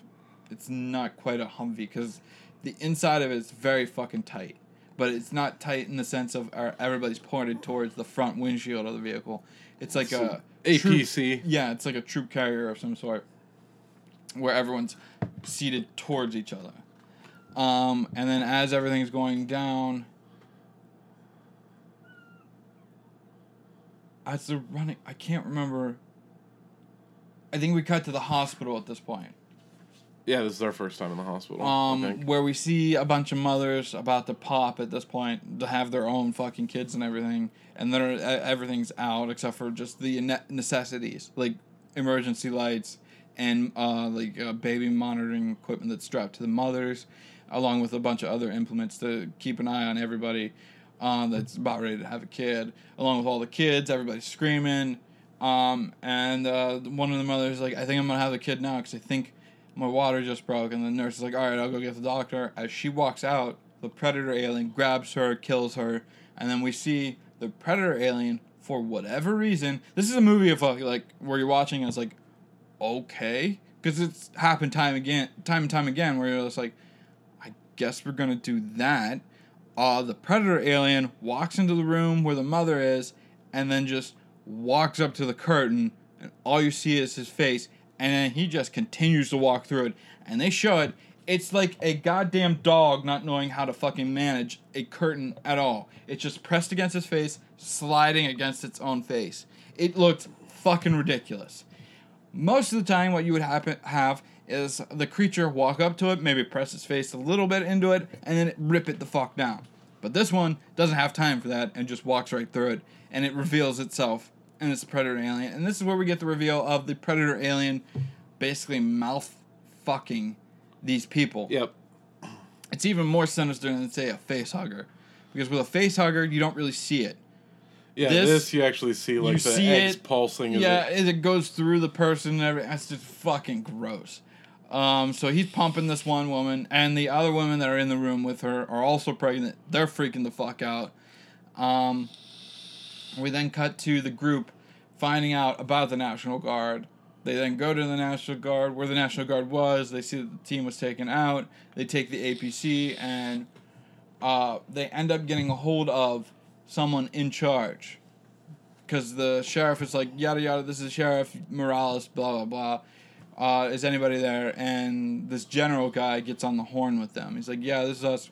It's not quite a Humvee because the inside of it is very fucking tight. But it's not tight in the sense of uh, everybody's pointed towards the front windshield of the vehicle. It's like a troop- APC. yeah, it's like a troop carrier of some sort, where everyone's seated towards each other. Um, and then as everything's going down, as they're running, I can't remember. I think we cut to the hospital at this point. Yeah, this is our first time in the hospital. Um, where we see a bunch of mothers about to pop at this point to have their own fucking kids and everything, and then everything's out except for just the necessities like emergency lights and uh, like uh, baby monitoring equipment that's strapped to the mothers, along with a bunch of other implements to keep an eye on everybody uh, that's about ready to have a kid. Along with all the kids, everybody's screaming. Um, and uh, one of the mothers like, I think I'm gonna have the kid now because I think my water just broke. And the nurse is like, all right, I'll go get the doctor. As she walks out, the predator alien grabs her, kills her, and then we see the predator alien for whatever reason. This is a movie of like where you're watching. And it's like, okay, because it's happened time again, time and time again, where you're just like, I guess we're gonna do that. Uh, the predator alien walks into the room where the mother is, and then just walks up to the curtain, and all you see is his face, and then he just continues to walk through it, and they show it. It's like a goddamn dog not knowing how to fucking manage a curtain at all. It's just pressed against his face, sliding against its own face. It looked fucking ridiculous. Most of the time, what you would happen have is the creature walk up to it, maybe press its face a little bit into it, and then rip it the fuck down. But this one doesn't have time for that and just walks right through it, and it reveals itself, and it's a predator alien. And this is where we get the reveal of the predator alien, basically mouth fucking these people. Yep. It's even more sinister than say a face hugger, because with a face hugger you don't really see it. Yeah, This- this, you actually see like the see eggs it- pulsing. Yeah, it, it goes through the person and everything. That's just fucking gross. Um, so he's pumping this one woman, and the other women that are in the room with her are also pregnant. They're freaking the fuck out. Um, we then cut to the group finding out about the National Guard. They then go to the National Guard, where the National Guard was. They see that the team was taken out. They take the APC, and uh, they end up getting a hold of someone in charge because the sheriff is like yada yada. This is Sheriff Morales. Blah blah blah. Uh, is anybody there? And this general guy gets on the horn with them. He's like, yeah, this is us.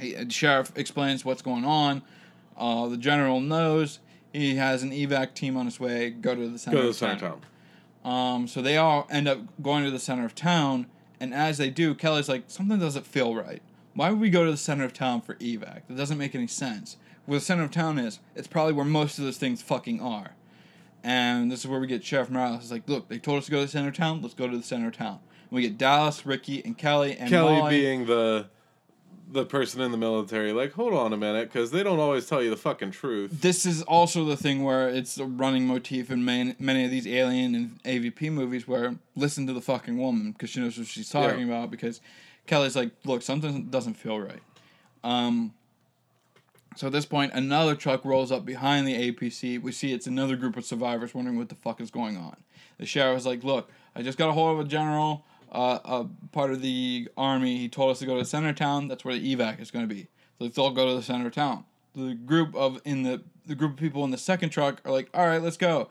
He, sheriff explains what's going on. Uh, the general knows he has an evac team on his way. Go to the center. go to the of center of town. town. Um, so they all end up going to the center of town, and as they do, Kelly's like, something doesn't feel right. Why would we go to the center of town for evac? That doesn't make any sense. Where the center of town is, it's probably where most of those things fucking are. And this is where we get Sheriff Morales. He's like, look, they told us to go to the center of town. Let's go to the center of town. And we get Dallas, Ricky, and Kelly, and Kelly Molly. being the the person in the military, like, hold on a minute, because they don't always tell you the fucking truth. this is also the thing where it's a running motif in main, many of these alien and AVP movies where listen to the fucking woman because she knows what she's talking Yeah. about because Kelly's like, look, something doesn't feel right. Um, so at this point, another truck rolls up behind the APC. We see it's another group of survivors wondering what the fuck is going on. The sheriff is like, look, I just got a hold of a general, uh, a part of the army. He told us to go to the center town. That's where the evac is going to be. So let's all go to the center town. The group of in the the group of people in the second truck are like, all right, let's go.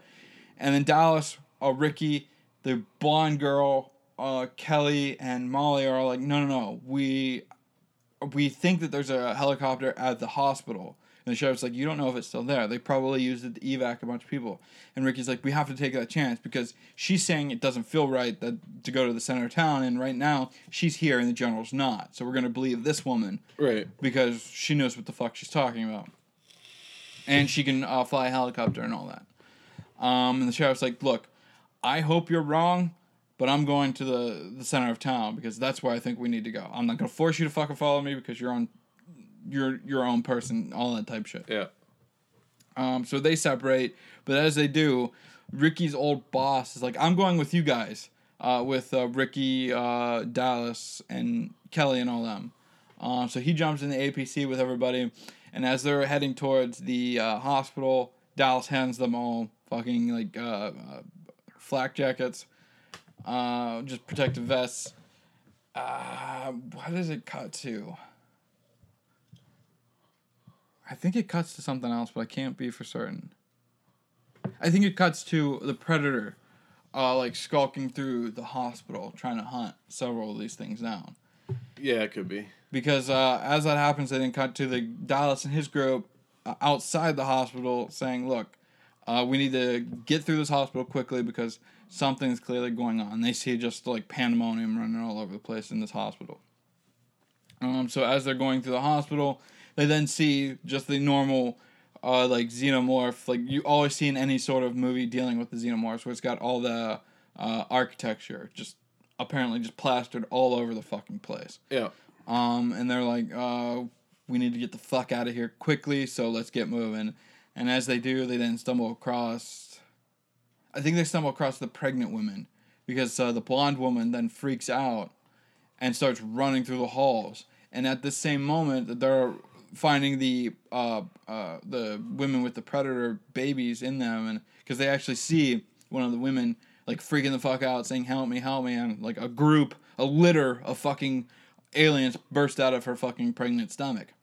And then Dallas, uh, Ricky, the blonde girl, uh, Kelly, and Molly are like, no, no, no, we we think that there's a helicopter at the hospital. And the sheriff's like, you don't know if it's still there. They probably used it to evac a bunch of people. And Ricky's like, we have to take that chance because she's saying it doesn't feel right that to go to the center of town. And right now, she's here and the general's not. So we're going to believe this woman Right. because she knows what the fuck she's talking about. And she can uh, fly a helicopter and all that. Um, and the sheriff's like, look, I hope you're wrong, but I'm going to the, the center of town because that's where I think we need to go. I'm not going to force you to fucking follow me because you're on you're your own person, all that type shit. Yeah. Um, so they separate, but as they do, Ricky's old boss is like, "I'm going with you guys, uh, with uh, Ricky, uh, Dallas, and Kelly, and all them." Um, so he jumps in the APC with everybody, and as they're heading towards the uh, hospital, Dallas hands them all fucking like uh, uh, flak jackets, uh, just protective vests. Uh, what does it cut to? I think it cuts to something else, but I can't be for certain. I think it cuts to the predator, uh, like skulking through the hospital trying to hunt several of these things down. Yeah, it could be. Because uh, as that happens, they then cut to the Dallas and his group uh, outside the hospital saying, "Look, uh, we need to get through this hospital quickly because something's clearly going on." They see just like pandemonium running all over the place in this hospital. Um, so as they're going through the hospital, they then see just the normal, uh, like xenomorph, like you always see in any sort of movie dealing with the xenomorphs, where it's got all the uh, architecture just apparently just plastered all over the fucking place. Yeah. Um, and they're like, uh, we need to get the fuck out of here quickly, so let's get moving. And as they do, they then stumble across I think they stumble across the pregnant woman because uh, the blonde woman then freaks out and starts running through the halls. And at the same moment that they're finding the uh, uh, the women with the predator babies in them, and because they actually see one of the women like freaking the fuck out, saying "Help me, help me!" and like a group, a litter of fucking aliens burst out of her fucking pregnant stomach,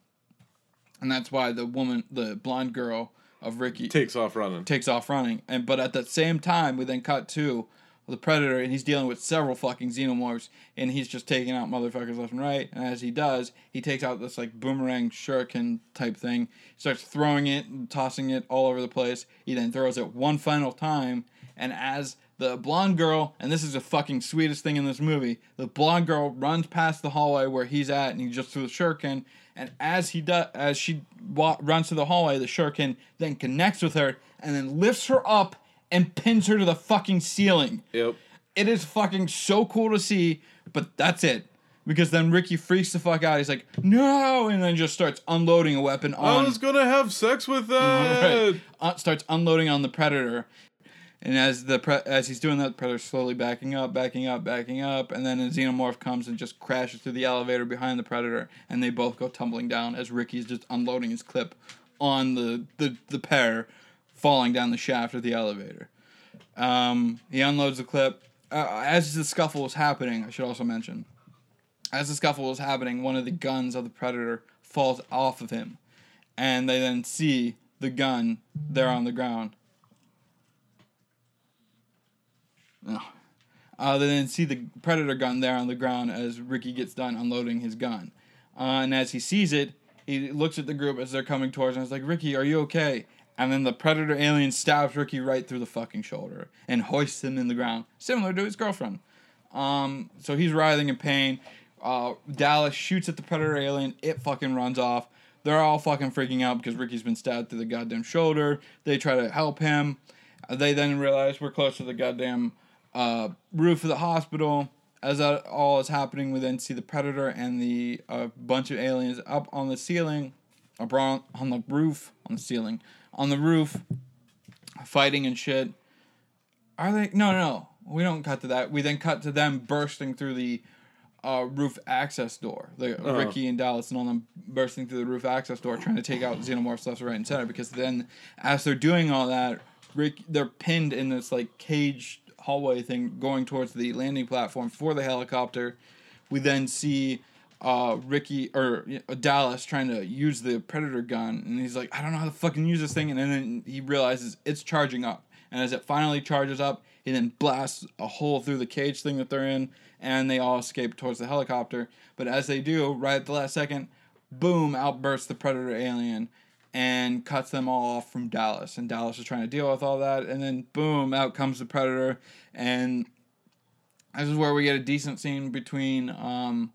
and that's why the woman, the blonde girl of Ricky, Takes off running. takes off running. And but at the same time, we then cut to the predator, and he's dealing with several fucking xenomorphs, and he's just taking out motherfuckers left and right. And as he does, he takes out this like boomerang shuriken type thing, starts throwing it and tossing it all over the place. He then throws it one final time, and as the blonde girl, and this is the fucking sweetest thing in this movie, the blonde girl runs past the hallway where he's at, and he just threw the shuriken. And as he does, as she wa- runs to the hallway, the shuriken then connects with her and then lifts her up and pins her to the fucking ceiling. Yep. It is fucking so cool to see, but that's it. Because then Ricky freaks the fuck out. He's like, no, and then just starts unloading a weapon on. I was gonna have sex with that. Right. Uh, starts unloading on the predator, and as the pre- as he's doing that, the predator's slowly backing up, backing up, backing up, and then a xenomorph comes and just crashes through the elevator behind the predator, and they both go tumbling down as Ricky's just unloading his clip on the the, the pair, falling down the shaft of the elevator. Um, he unloads the clip. Uh, as the scuffle was happening, I should also mention, as the scuffle was happening, one of the guns of the predator falls off of him, and they then see the gun there on the ground. Ugh. Uh, they then see the predator gun there on the ground as Ricky gets done unloading his gun, uh, and as he sees it, he looks at the group as they're coming towards him. He's like, "Ricky, are you okay?" And then the predator alien stabs Ricky right through the fucking shoulder and hoists him in the ground, similar to his girlfriend. Um, so he's writhing in pain. Uh, Dallas shoots at the predator alien. It fucking runs off. They're all fucking freaking out because Ricky's been stabbed through the goddamn shoulder. They try to help him. They then realize we're close to the goddamn uh, roof of the hospital. As that all is happening, we then see the predator and the uh, bunch of aliens up on the ceiling, up on, on the roof, on the ceiling, on the roof, fighting and shit. Are they? No, no, no. We don't cut to that. We then cut to them bursting through the uh, roof access door. The Uh-huh. Ricky and Dallas and all them bursting through the roof access door, trying to take out xenomorphs left, right, and center. Because then, as they're doing all that, Rick, they're pinned in this like cage hallway thing going towards the landing platform for the helicopter. We then see uh, Ricky or uh, Dallas trying to use the predator gun, and he's like, "I don't know how to fucking use this thing," and then he realizes it's charging up, and as it finally charges up, he then blasts a hole through the cage thing that they're in, and they all escape towards the helicopter. But as they do, right at the last second, boom! Outbursts the predator alien. And cuts them all off from Dallas, and Dallas is trying to deal with all that, and then boom! Out comes the predator, and this is where we get a decent scene between um,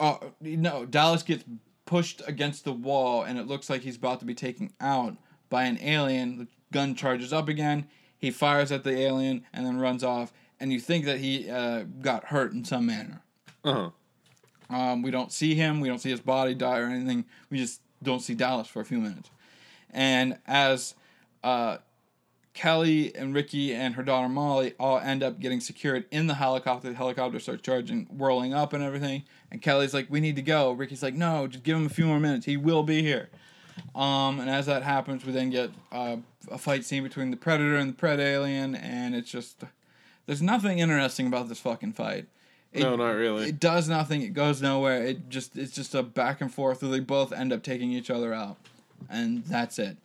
Oh no! Dallas gets pushed against the wall, and it looks like he's about to be taken out by an alien. The gun charges up again. He fires at the alien and then runs off. And you think that he uh, got hurt in some manner. Uh huh. Um, we don't see him. We don't see his body die or anything. We just don't see Dallas for a few minutes. And as uh, Kelly and Ricky and her daughter Molly all end up getting secured in the helicopter, the helicopter starts charging, whirling up and everything. And Kelly's like, "We need to go." Ricky's like, "No, just give him a few more minutes. He will be here." Um, and as that happens, we then get uh, a fight scene between the Predator and the Pred Alien, and it's just there's nothing interesting about this fucking fight. It, no, not really. it does nothing. It goes nowhere. It just it's just a back and forth where they both end up taking each other out, and that's it.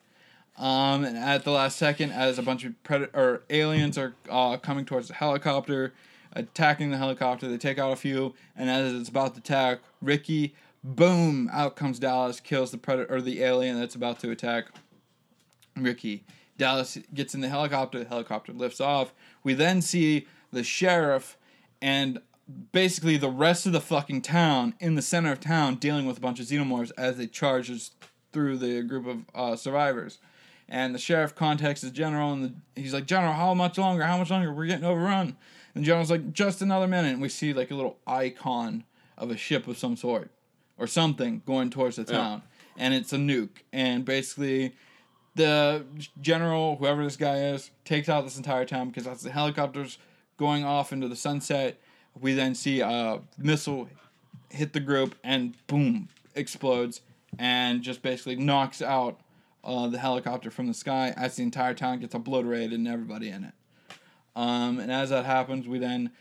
Um, and at the last second, as a bunch of pred- or aliens are uh, coming towards the helicopter, attacking the helicopter, they take out a few, and as it's about to attack, Ricky, boom, out comes Dallas, kills the predator or the alien that's about to attack Ricky. Dallas gets in the helicopter, the helicopter lifts off. We then see the sheriff and basically the rest of the fucking town in the center of town dealing with a bunch of xenomorphs as they charges through the group of uh, survivors. And the sheriff contacts the general, and the, he's like, "General, how much longer? How much longer? We're getting overrun." And the general's like, "Just another minute." And we see like a little icon of a ship of some sort or something going towards the Yeah. town, and it's a nuke. And basically, the general, whoever this guy is, takes out this entire town because that's the helicopters going off into the sunset. We then see a missile hit the group and boom, explodes and just basically knocks out uh, the helicopter from the sky as the entire town gets obliterated and everybody in it. Um, and as that happens, we then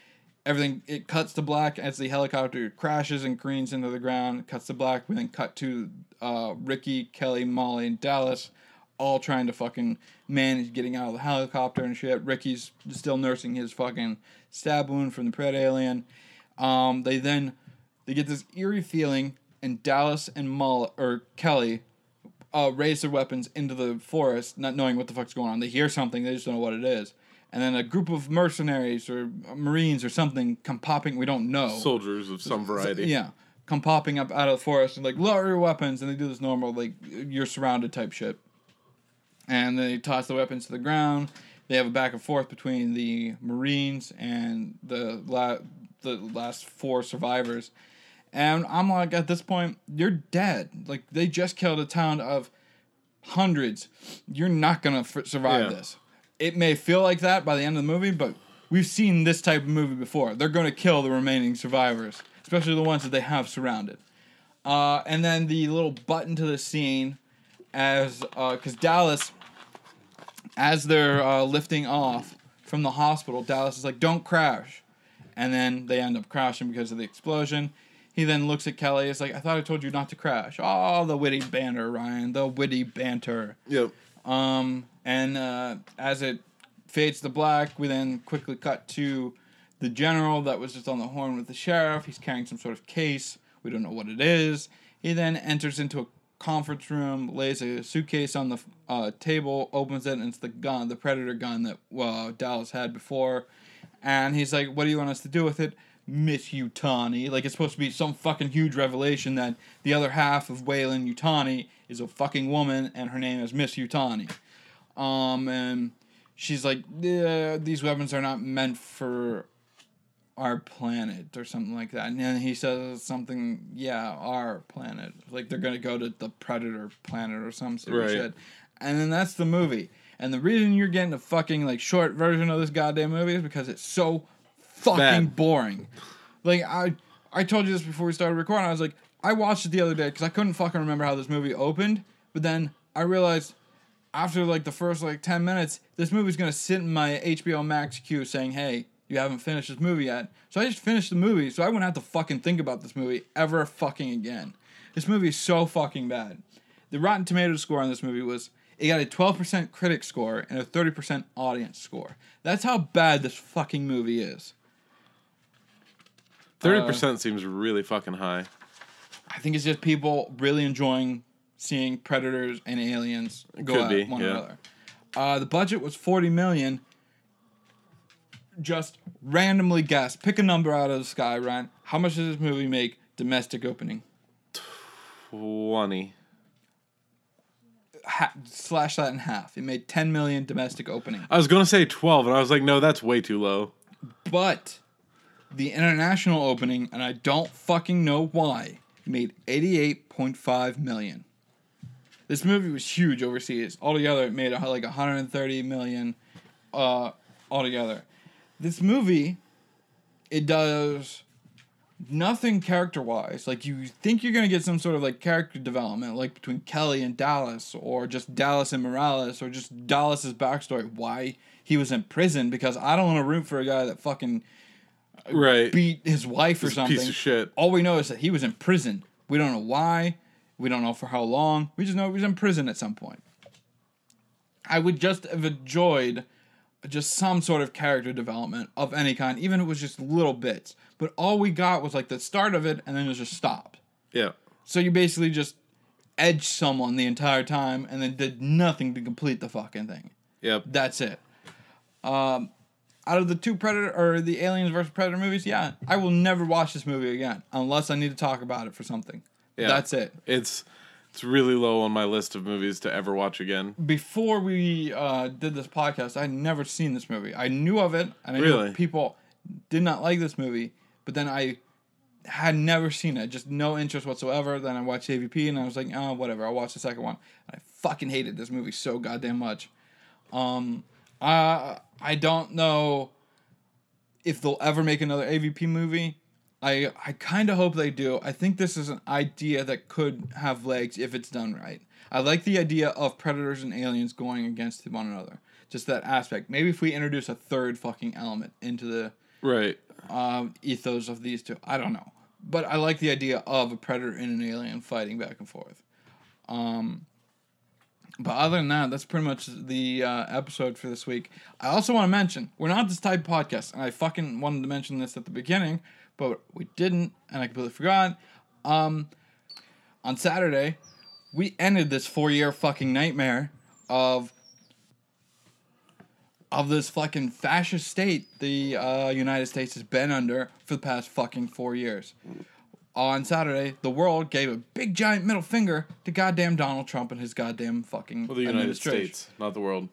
everything it cuts to black as the helicopter crashes and careens into the ground. Cuts to black. We then cut to uh, Ricky, Kelly, Molly, and Dallas, all trying to fucking manage getting out of the helicopter and shit. Ricky's still nursing his fucking stab wound from the pred alien. Um, they then they get this eerie feeling, and Dallas and Molly or Kelly uh, raise their weapons into the forest, not knowing what the fuck's going on. They hear something, they just don't know what it is. And then a group of mercenaries or marines or something come popping. We don't know. Soldiers of some variety. Yeah, come popping up out of the forest and like lower your weapons, and they do this normal like you're surrounded type shit. And they toss the weapons to the ground. They have a back and forth between the marines and the la- the last four survivors. And I'm like, at this point, you're dead. Like they just killed a town of hundreds. You're not gonna f- survive Yeah. this. It may feel like that by the end of the movie, but we've seen this type of movie before. They're gonna kill the remaining survivors, especially the ones that they have surrounded. Uh, and then the little button to the scene, as because Dallas, as they're uh, lifting off from the hospital, Dallas is like, "Don't crash," and then they end up crashing because of the explosion. He then looks at Kelly. It's like, "I thought I told you not to crash." Oh, the witty banter, Ryan. The witty banter. Yep. Um, and uh, as it fades to black, we then quickly cut to the general that was just on the horn with the sheriff. He's carrying some sort of case. We don't know what it is. He then enters into a conference room, lays a suitcase on the uh, table, opens it, and it's the gun, the predator gun that uh, Dallas had before. And he's like, "What do you want us to do with it?" Miss Yutani. Like it's supposed to be some fucking huge revelation that the other half of Weyland-Yutani is a fucking woman and her name is Miss Yutani. Um, and she's like, yeah, these weapons are not meant for our planet or something like that. And then he says something, yeah, our planet. Like they're gonna go to the predator planet or some sort of Right. shit. And then that's the movie. And the reason you're getting a fucking like short version of this goddamn movie is because it's so fucking Bad. boring. Like I I told you this before we started recording. I was like, I watched it the other day because I couldn't fucking remember how this movie opened. But then I realized after like the first like ten minutes, this movie's gonna sit in my HBO Max queue saying, "Hey, you haven't finished this movie yet." So I just finished the movie, so I wouldn't have to fucking think about this movie ever fucking again. This movie is so fucking bad. The Rotten Tomatoes score on this movie was it got a twelve percent critic score and a thirty percent audience score. That's how bad this fucking movie is. Thirty percent seems really fucking high. I think it's just people really enjoying seeing predators and aliens go could at be, one yeah. another. Uh, the budget was forty million. Just randomly guess, pick a number out of the sky, Ryan. How much does this movie make domestic opening? Twenty. Ha- slash that in half. It made ten million domestic opening, I was gonna say twelve, and I was like, no, that's way too low. but the international opening, and I don't fucking know why, made eighty-eight point five million. This movie was huge overseas. Altogether, it made like 130 million uh, altogether. This movie, it does nothing character wise. Like, you think you're to get some sort of like character development, like between Kelly and Dallas, or just Dallas and Morales, or just Dallas's backstory, why he was in prison, because I don't want to root for a guy that fucking Right. beat his wife or something. piece of shit. All we know is that he was in prison. We don't know why. We don't know for how long. We just know he was in prison at some point. I would just have enjoyed just some sort of character development of any kind, even if it was just little bits. But all we got was like the start of it, and then it just stopped. Yeah. So you basically just edged someone the entire time, and then did nothing to complete the fucking thing. Yep. That's it. Um, out of the two Predator or the Aliens versus Predator movies, yeah, I will never watch this movie again unless I need to talk about it for something. Yeah. That's it. It's it's really low on my list of movies to ever watch again. Before we uh, did this podcast, I had never seen this movie. I knew of it, and I Really? knew people did not like this movie. But then I had never seen it, just no interest whatsoever. Then I watched AVP and I was like, oh, whatever. I'll watch the second one. I fucking hated this movie so goddamn much. Um, I I don't know if they'll ever make another AVP movie. I I kind of hope they do. I think this is an idea that could have legs if it's done right. I like the idea of predators and aliens going against one another. Just that aspect. Maybe if we introduce a third fucking element into the Right. um, ethos of these two. I don't know, but I like the idea of a predator and an alien fighting back and forth. Um, but other than that, that's pretty much the uh, episode for this week. I also want to mention we're not this type of podcast, and I fucking wanted to mention this at the beginning, but we didn't, and I completely forgot. Um, on Saturday, we ended this four-year fucking nightmare of of this fucking fascist state the uh, United States has been under for the past fucking four years. On Saturday, the world gave a big giant middle finger to goddamn Donald Trump and his goddamn fucking Well, the United. States, not the world.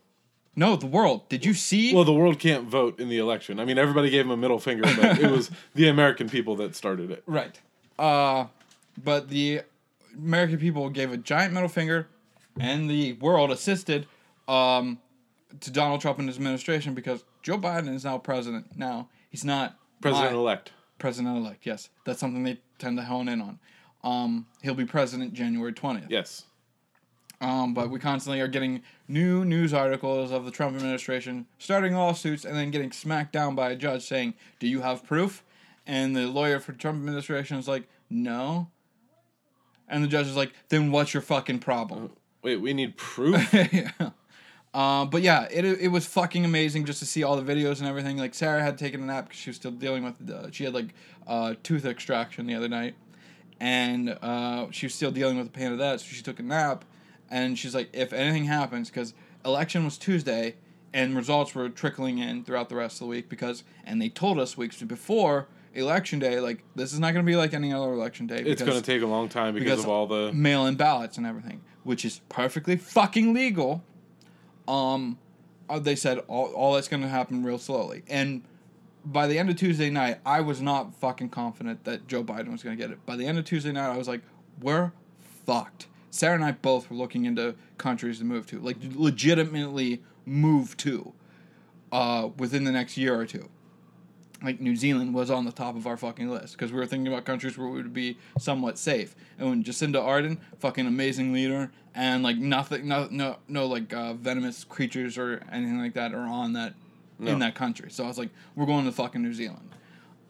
No, the world. Did you see? Well, the world can't vote in the election. I mean, everybody gave him a middle finger, but it was the American people that started it. Right. Uh, but the American people gave a giant middle finger, and the world assisted um, to Donald Trump and his administration because Joe Biden is now president. Now he's not president elect. president elect. Yes, that's something they tend to hone in on. Um, he'll be president January twentieth. Yes. Um, but we constantly are getting new news articles of the Trump administration starting lawsuits and then getting smacked down by a judge saying, "Do you have proof?" And the lawyer for the Trump administration is like, "No." And the judge is like, "Then what's your fucking problem?" Wait, we need proof. yeah. Um, but yeah, it it was fucking amazing just to see all the videos and everything. Like Sarah had taken a nap because she was still dealing with she had like uh, tooth extraction the other night, and uh, she was still dealing with the pain of that. So she took a nap, and she's like, if anything happens, because election was Tuesday, and results were trickling in throughout the rest of the week because, and they told us weeks before election day, like this is not going to be like any other election day. it's going to take a long time because, because of all the. mail-in ballots and everything, which is perfectly fucking legal. Um, uh, they said all, all that's going to happen real slowly, and by the end of Tuesday night, I was not fucking confident that Joe Biden was going to get it. By the end of Tuesday night, I was like, we're fucked. Sarah and I both were looking into countries to move to, like legitimately move to, uh, within the next year or two like New Zealand was on the top of our fucking list because we were thinking about countries where we would be somewhat safe. And when Jacinda Ardern, fucking amazing leader, and like nothing, no, no, no like uh, venomous creatures or anything like that are on that No. in that country. So I was like, we're going to fucking New Zealand.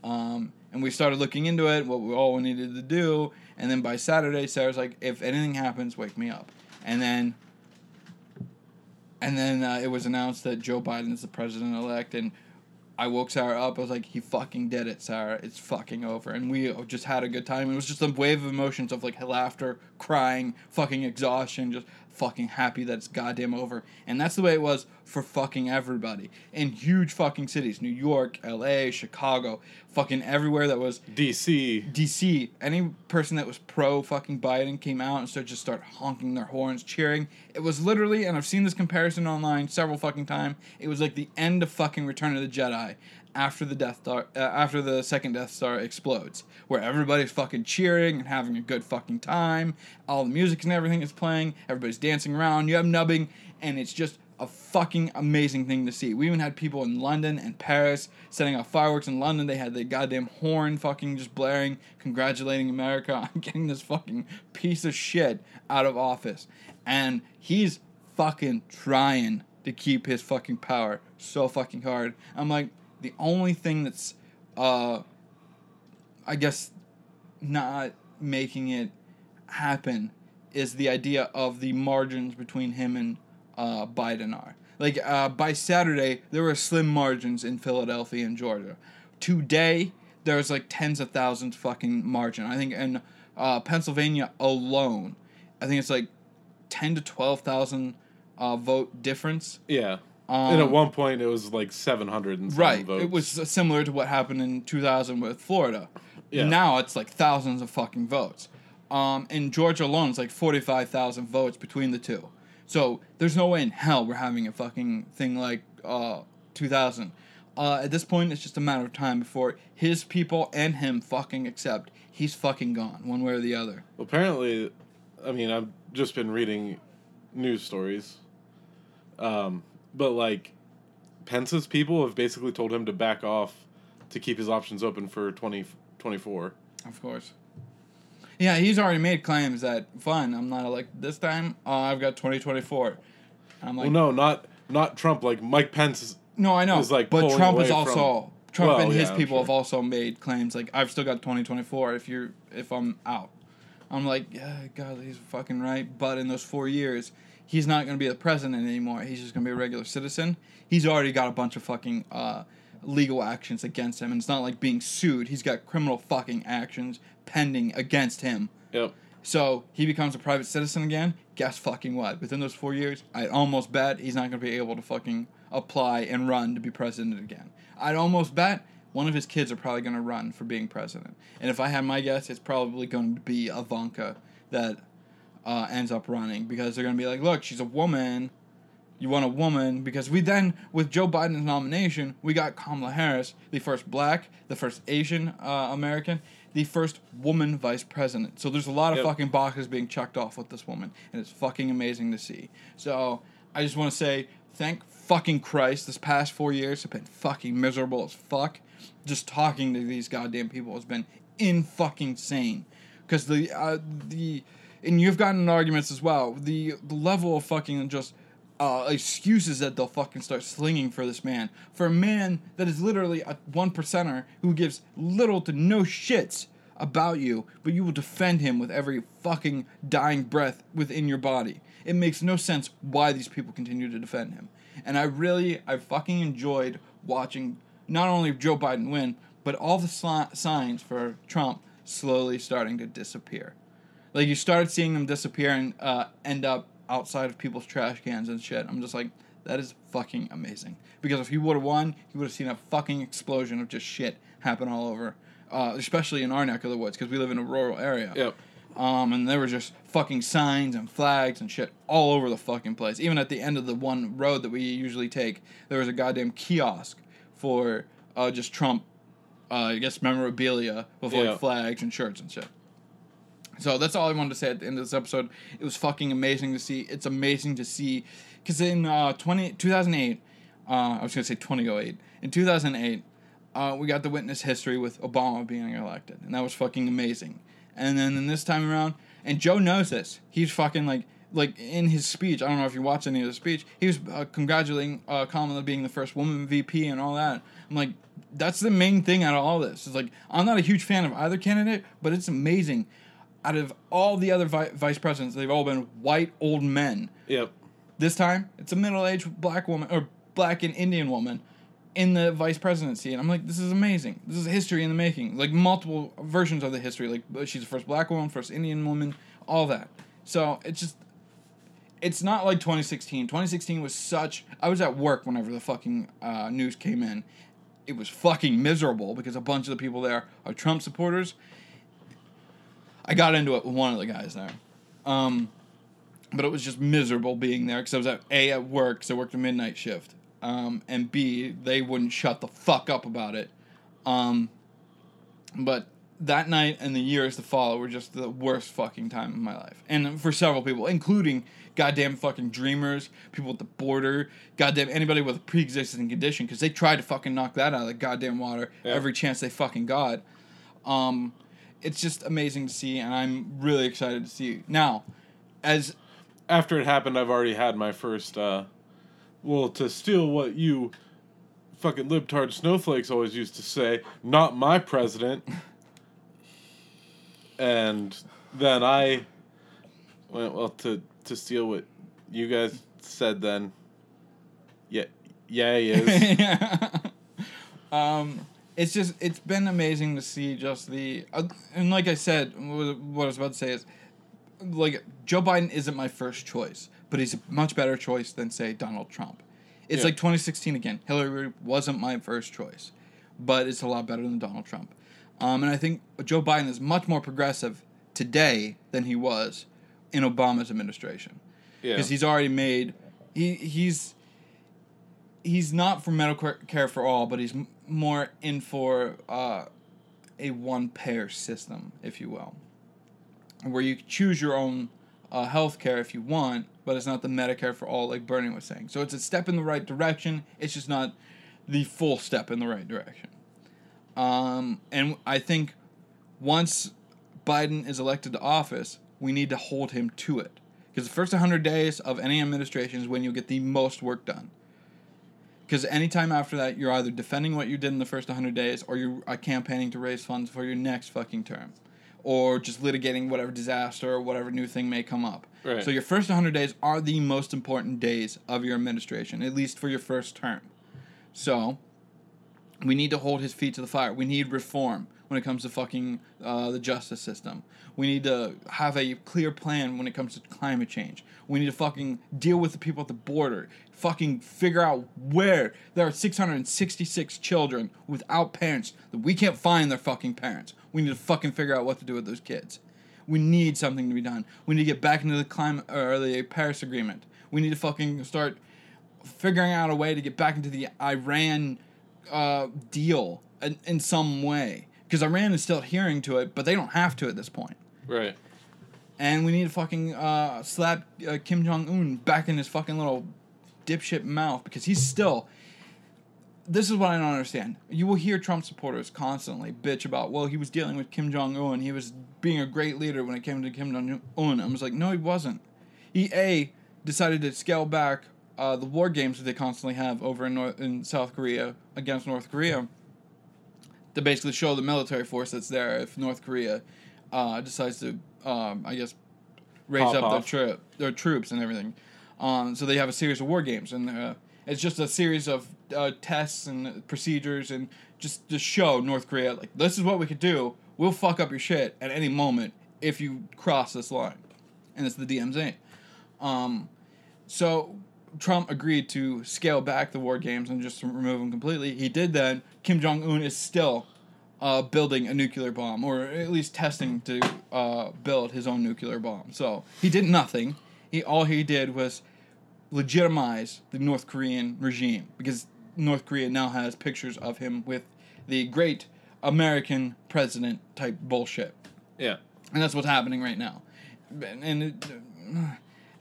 Um, and we started looking into it, what we all needed to do, and then by Saturday, Sarah's like, if anything happens, wake me up. And then and then uh, it was announced that Joe Biden is the president elect, and I woke Sarah up. I was like, "He fucking did it, Sarah. It's fucking over." And we just had a good time. It was just a wave of emotions of like laughter, crying, fucking exhaustion, just fucking happy that it's goddamn over. And that's the way it was for fucking everybody in huge fucking cities: New York, L.A., Chicago, fucking everywhere that was DC. DC, any person that was pro fucking Biden came out and started just start honking their horns, cheering. It was literally, and I've seen this comparison online several fucking time. It was like the end of fucking Return of the Jedi after the Death Star, uh, after the second Death Star explodes, where everybody's fucking cheering and having a good fucking time. All the music and everything is playing. Everybody's dancing around. You have nubbing, and it's just a fucking amazing thing to see. We even had people in London and Paris setting off fireworks in London. They had the goddamn horn fucking just blaring, congratulating America on getting this fucking piece of shit out of office. And he's fucking trying to keep his fucking power so fucking hard. I'm like, the only thing that's, uh, I guess, not making it happen is the idea of the margins between him and uh, Biden are. Like uh, by Saturday, there were slim margins in Philadelphia and Georgia. Today, there's like tens of thousands fucking margin. I think in uh, Pennsylvania alone, I think it's like ten to twelve thousand uh, vote difference. Yeah. Um, and at one point, it was like 700 and Right. votes. It was similar to what happened in 2000 with Florida. Yeah. Now it's like thousands of fucking votes. Um, in Georgia alone, it's like 45,000 votes between the two. So there's no way in hell we're having a fucking thing like uh, 2000. Uh, at this point, it's just a matter of time before his people and him fucking accept he's fucking gone, one way or the other. Apparently, I mean, I've just been reading news stories. Um, but like, Pence's people have basically told him to back off to keep his options open for 2024. Of course. Yeah, he's already made claims that fine, I'm not elected this time. Uh, I've got 2024. I'm like, well, no, not not Trump. Like Mike Pence. no, I know, is, like, but Trump is also Trump Well, and his yeah, people sure. have also made claims like I've still got 2024 if you're if I'm out. I'm like, yeah, God, he's fucking right. But in those four years, he's not going to be the president anymore. He's just going to be a regular citizen. He's already got a bunch of fucking uh, legal actions against him, and it's not like being sued. He's got criminal fucking actions pending against him. Yep. So he becomes a private citizen again. Guess fucking what? Within those four years, I'd almost bet he's not going to be able to fucking apply and run to be president again. I'd almost bet one of his kids are probably going to run for being president. And if I had my guess, it's probably going to be Ivanka that uh, ends up running because they're going to be like, look, she's a woman. You want a woman because we then, with Joe Biden's nomination, we got Kamala Harris, the first black, the first Asian uh, American, the first woman vice president. So there's a lot of Yep. fucking boxes being checked off with this woman, and it's fucking amazing to see. So I just want to say, thank fucking Christ, this past four years have been fucking miserable as fuck. Just talking to these goddamn people has been in fucking sane, because the uh, the and you've gotten arguments as well. The the level of fucking just uh, excuses that they'll fucking start slinging for this man. For a man that is literally a one percenter who gives little to no shits about you, but you will defend him with every fucking dying breath within your body. It makes no sense why these people continue to defend him. And I really, I fucking enjoyed watching not only Joe Biden win, but all the sli- signs for Trump slowly starting to disappear. Like you started seeing them disappear and uh, end up outside of people's trash cans and shit. I'm just like, that is fucking amazing. Because if he would have won, he would have seen a fucking explosion of just shit happen all over, uh, especially in our neck of the woods because we live in a rural area. Yep. Um, and there were just fucking signs and flags and shit all over the fucking place. Even at the end of the one road that we usually take, there was a goddamn kiosk for uh, just Trump, uh, I guess memorabilia with Yeah. like flags and shirts and shit. So that's all I wanted to say at the end of this episode. It was fucking amazing to see. It's amazing to see, because in uh, 20, 2008, uh, I was going to say 2008, in 2008, uh, we got the witness history with Obama being elected, and that was fucking amazing. And then in this time around, and Joe knows this. He's fucking like, like in his speech. I don't know if you watched any of the speech. He was uh, congratulating uh, Kamala being the first woman VP and all that. I'm like, that's the main thing out of all this. It's like I'm not a huge fan of either candidate, but it's amazing. Out of all the other vi- vice presidents, they've all been white old men. Yep. This time, it's a middle-aged black woman or black and Indian woman in the vice presidency, and I'm like, this is amazing. This is history in the making. Like multiple versions of the history. Like uh, she's the first black woman, first Indian woman, all that. So it's just, it's not like 2016. 2016 was such. I was at work whenever the fucking uh, news came in. It was fucking miserable because a bunch of the people there are Trump supporters. I got into it with one of the guys there. Um, but it was just miserable being there because I was at A at work because I worked a midnight shift, um, and B they wouldn't shut the fuck up about it. Um, but that night and the years to follow were just the worst fucking time of my life, and for several people, including goddamn fucking dreamers, people at the border, goddamn anybody with a pre-existing condition, because they tried to fucking knock that out of the goddamn water Yeah. every chance they fucking got. Um, it's just amazing to see, and I'm really excited to see now. As After it happened, I've already had my first. uh Well, to steal what you fucking libtard snowflakes always used to say, not my president. and then I went well to to steal what you guys said. Then, yeah, yeah, he is. yeah. Um, it's just it's been amazing to see just the uh, and like I said, what what I was about to say is like Joe Biden isn't my first choice, but he's a much better choice than say Donald Trump. It's Yeah. like 2016 again. Hillary wasn't my first choice, but it's a lot better than Donald Trump. Um, and I think Joe Biden is much more progressive today than he was in Obama's administration yeah, because he's already made he he's he's not for medical care for all, but he's more in for uh, a one payer system, if you will, where you choose your own uh, health care if you want, but it's not the Medicare for all, like Bernie was saying. So it's a step in the right direction. It's just not the full step in the right direction. Um, and I think once Biden is elected to office, we need to hold him to it. Because the first 100 days of any administration is when you get the most work done. Because anytime after that, you're either defending what you did in the first 100 days or you're uh, campaigning to raise funds for your next fucking term. Or just litigating whatever disaster or whatever new thing may come up. Right. So your first 100 days are the most important days of your administration, at least for your first term. So we need to hold his feet to the fire. We need reform when it comes to fucking uh, the justice system. We need to have a clear plan when it comes to climate change. We need to fucking deal with the people at the border. Fucking figure out where there are 666 children without parents that we can't find their fucking parents. We need to fucking figure out what to do with those kids. We need something to be done. We need to get back into the climate or the Paris Agreement. We need to fucking start figuring out a way to get back into the Iran uh, deal in, in some way. Because Iran is still adhering to it, but they don't have to at this point. Right. And we need to fucking uh, slap uh, Kim Jong Un back in his fucking little dipshit mouth because he's still. This is what I don't understand. You will hear Trump supporters constantly bitch about, well, he was dealing with Kim Jong Un. He was being a great leader when it came to Kim Jong Un. I was like, no, he wasn't. He a decided to scale back uh, the war games that they constantly have over in North in South Korea against North Korea to basically show the military force that's there if North Korea uh, decides to, um, I guess, raise Pop up their, their troops and everything. Um, so they have a series of war games, and uh, it's just a series of uh, tests and procedures, and just to show North Korea like this is what we could do. We'll fuck up your shit at any moment if you cross this line, and it's the DMZ. Um, so Trump agreed to scale back the war games and just remove them completely. He did that. Kim Jong Un is still uh, building a nuclear bomb, or at least testing to uh, build his own nuclear bomb. So he did nothing. He all he did was legitimize the North Korean regime because North Korea now has pictures of him with the great American president type bullshit Yeah. and that's what's happening right now. And it,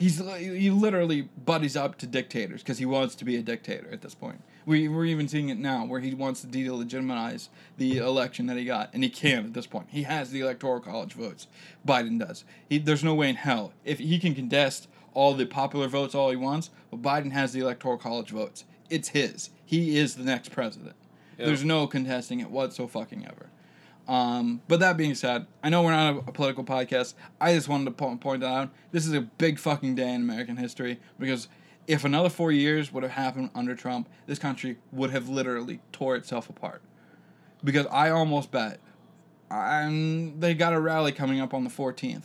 he's he literally buddies up to dictators because he wants to be a dictator at this point. We we're even seeing it now where he wants to delegitimize the election that he got, and he can at this point. He has the electoral college votes. Biden does. He there's no way in hell if he can contest all the popular votes all he wants, but Biden has the electoral college votes. It's his. He is the next president. Yeah. There's no contesting it whatsoever. Um, but that being said, I know we're not a, political podcast. I just wanted to po- point out this is a big fucking day in American history because if another four years would have happened under Trump, this country would have literally tore itself apart. Because I almost bet, and they got a rally coming up on the 14th.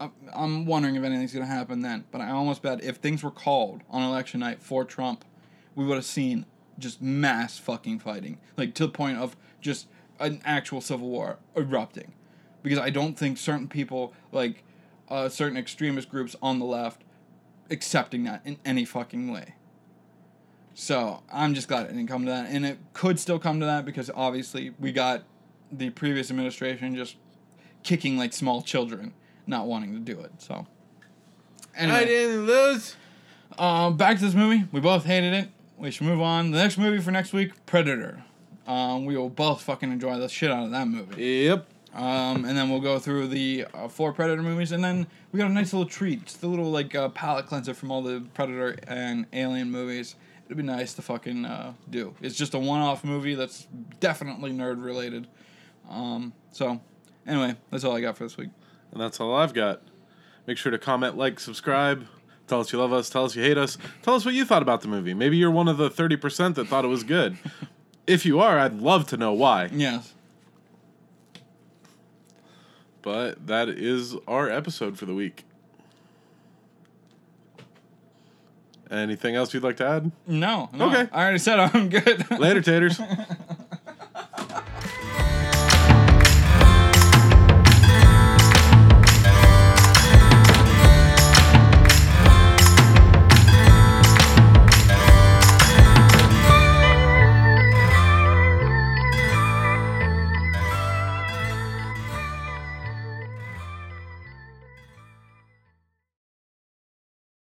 I'm- I'm wondering if anything's going to happen then, but I almost bet if things were called on election night for Trump, we would have seen just mass fucking fighting, like to the point of just an actual civil war erupting. Because I don't think certain people, like uh, certain extremist groups on the left, accepting that in any fucking way. So I'm just glad it didn't come to that, and it could still come to that because obviously we got the previous administration just kicking like small children, not wanting to do it. So anyway, didn't lose. um, back to this movie. We both hated it. We should move on. The next movie for next week, Predator. Um, we will both fucking enjoy the shit out of that movie. Yep. Um, and then we'll go through the uh, four Predator movies, and then we got a nice little treat, just a little like uh, palate cleanser from all the Predator and Alien movies. It'd be nice to fucking uh, do. It's just a one-off movie that's definitely nerd related. Um, so, anyway, that's all I got for this week. And that's all I've got. Make sure to comment, like, subscribe. Tell us you love us. Tell us you hate us. Tell us what you thought about the movie. Maybe you're one of the 30% that thought it was good. If you are, I'd love to know why. Yes. But that is our episode for the week. Anything else you'd like to add? No. no Okay. I already said I'm good. Later, taters.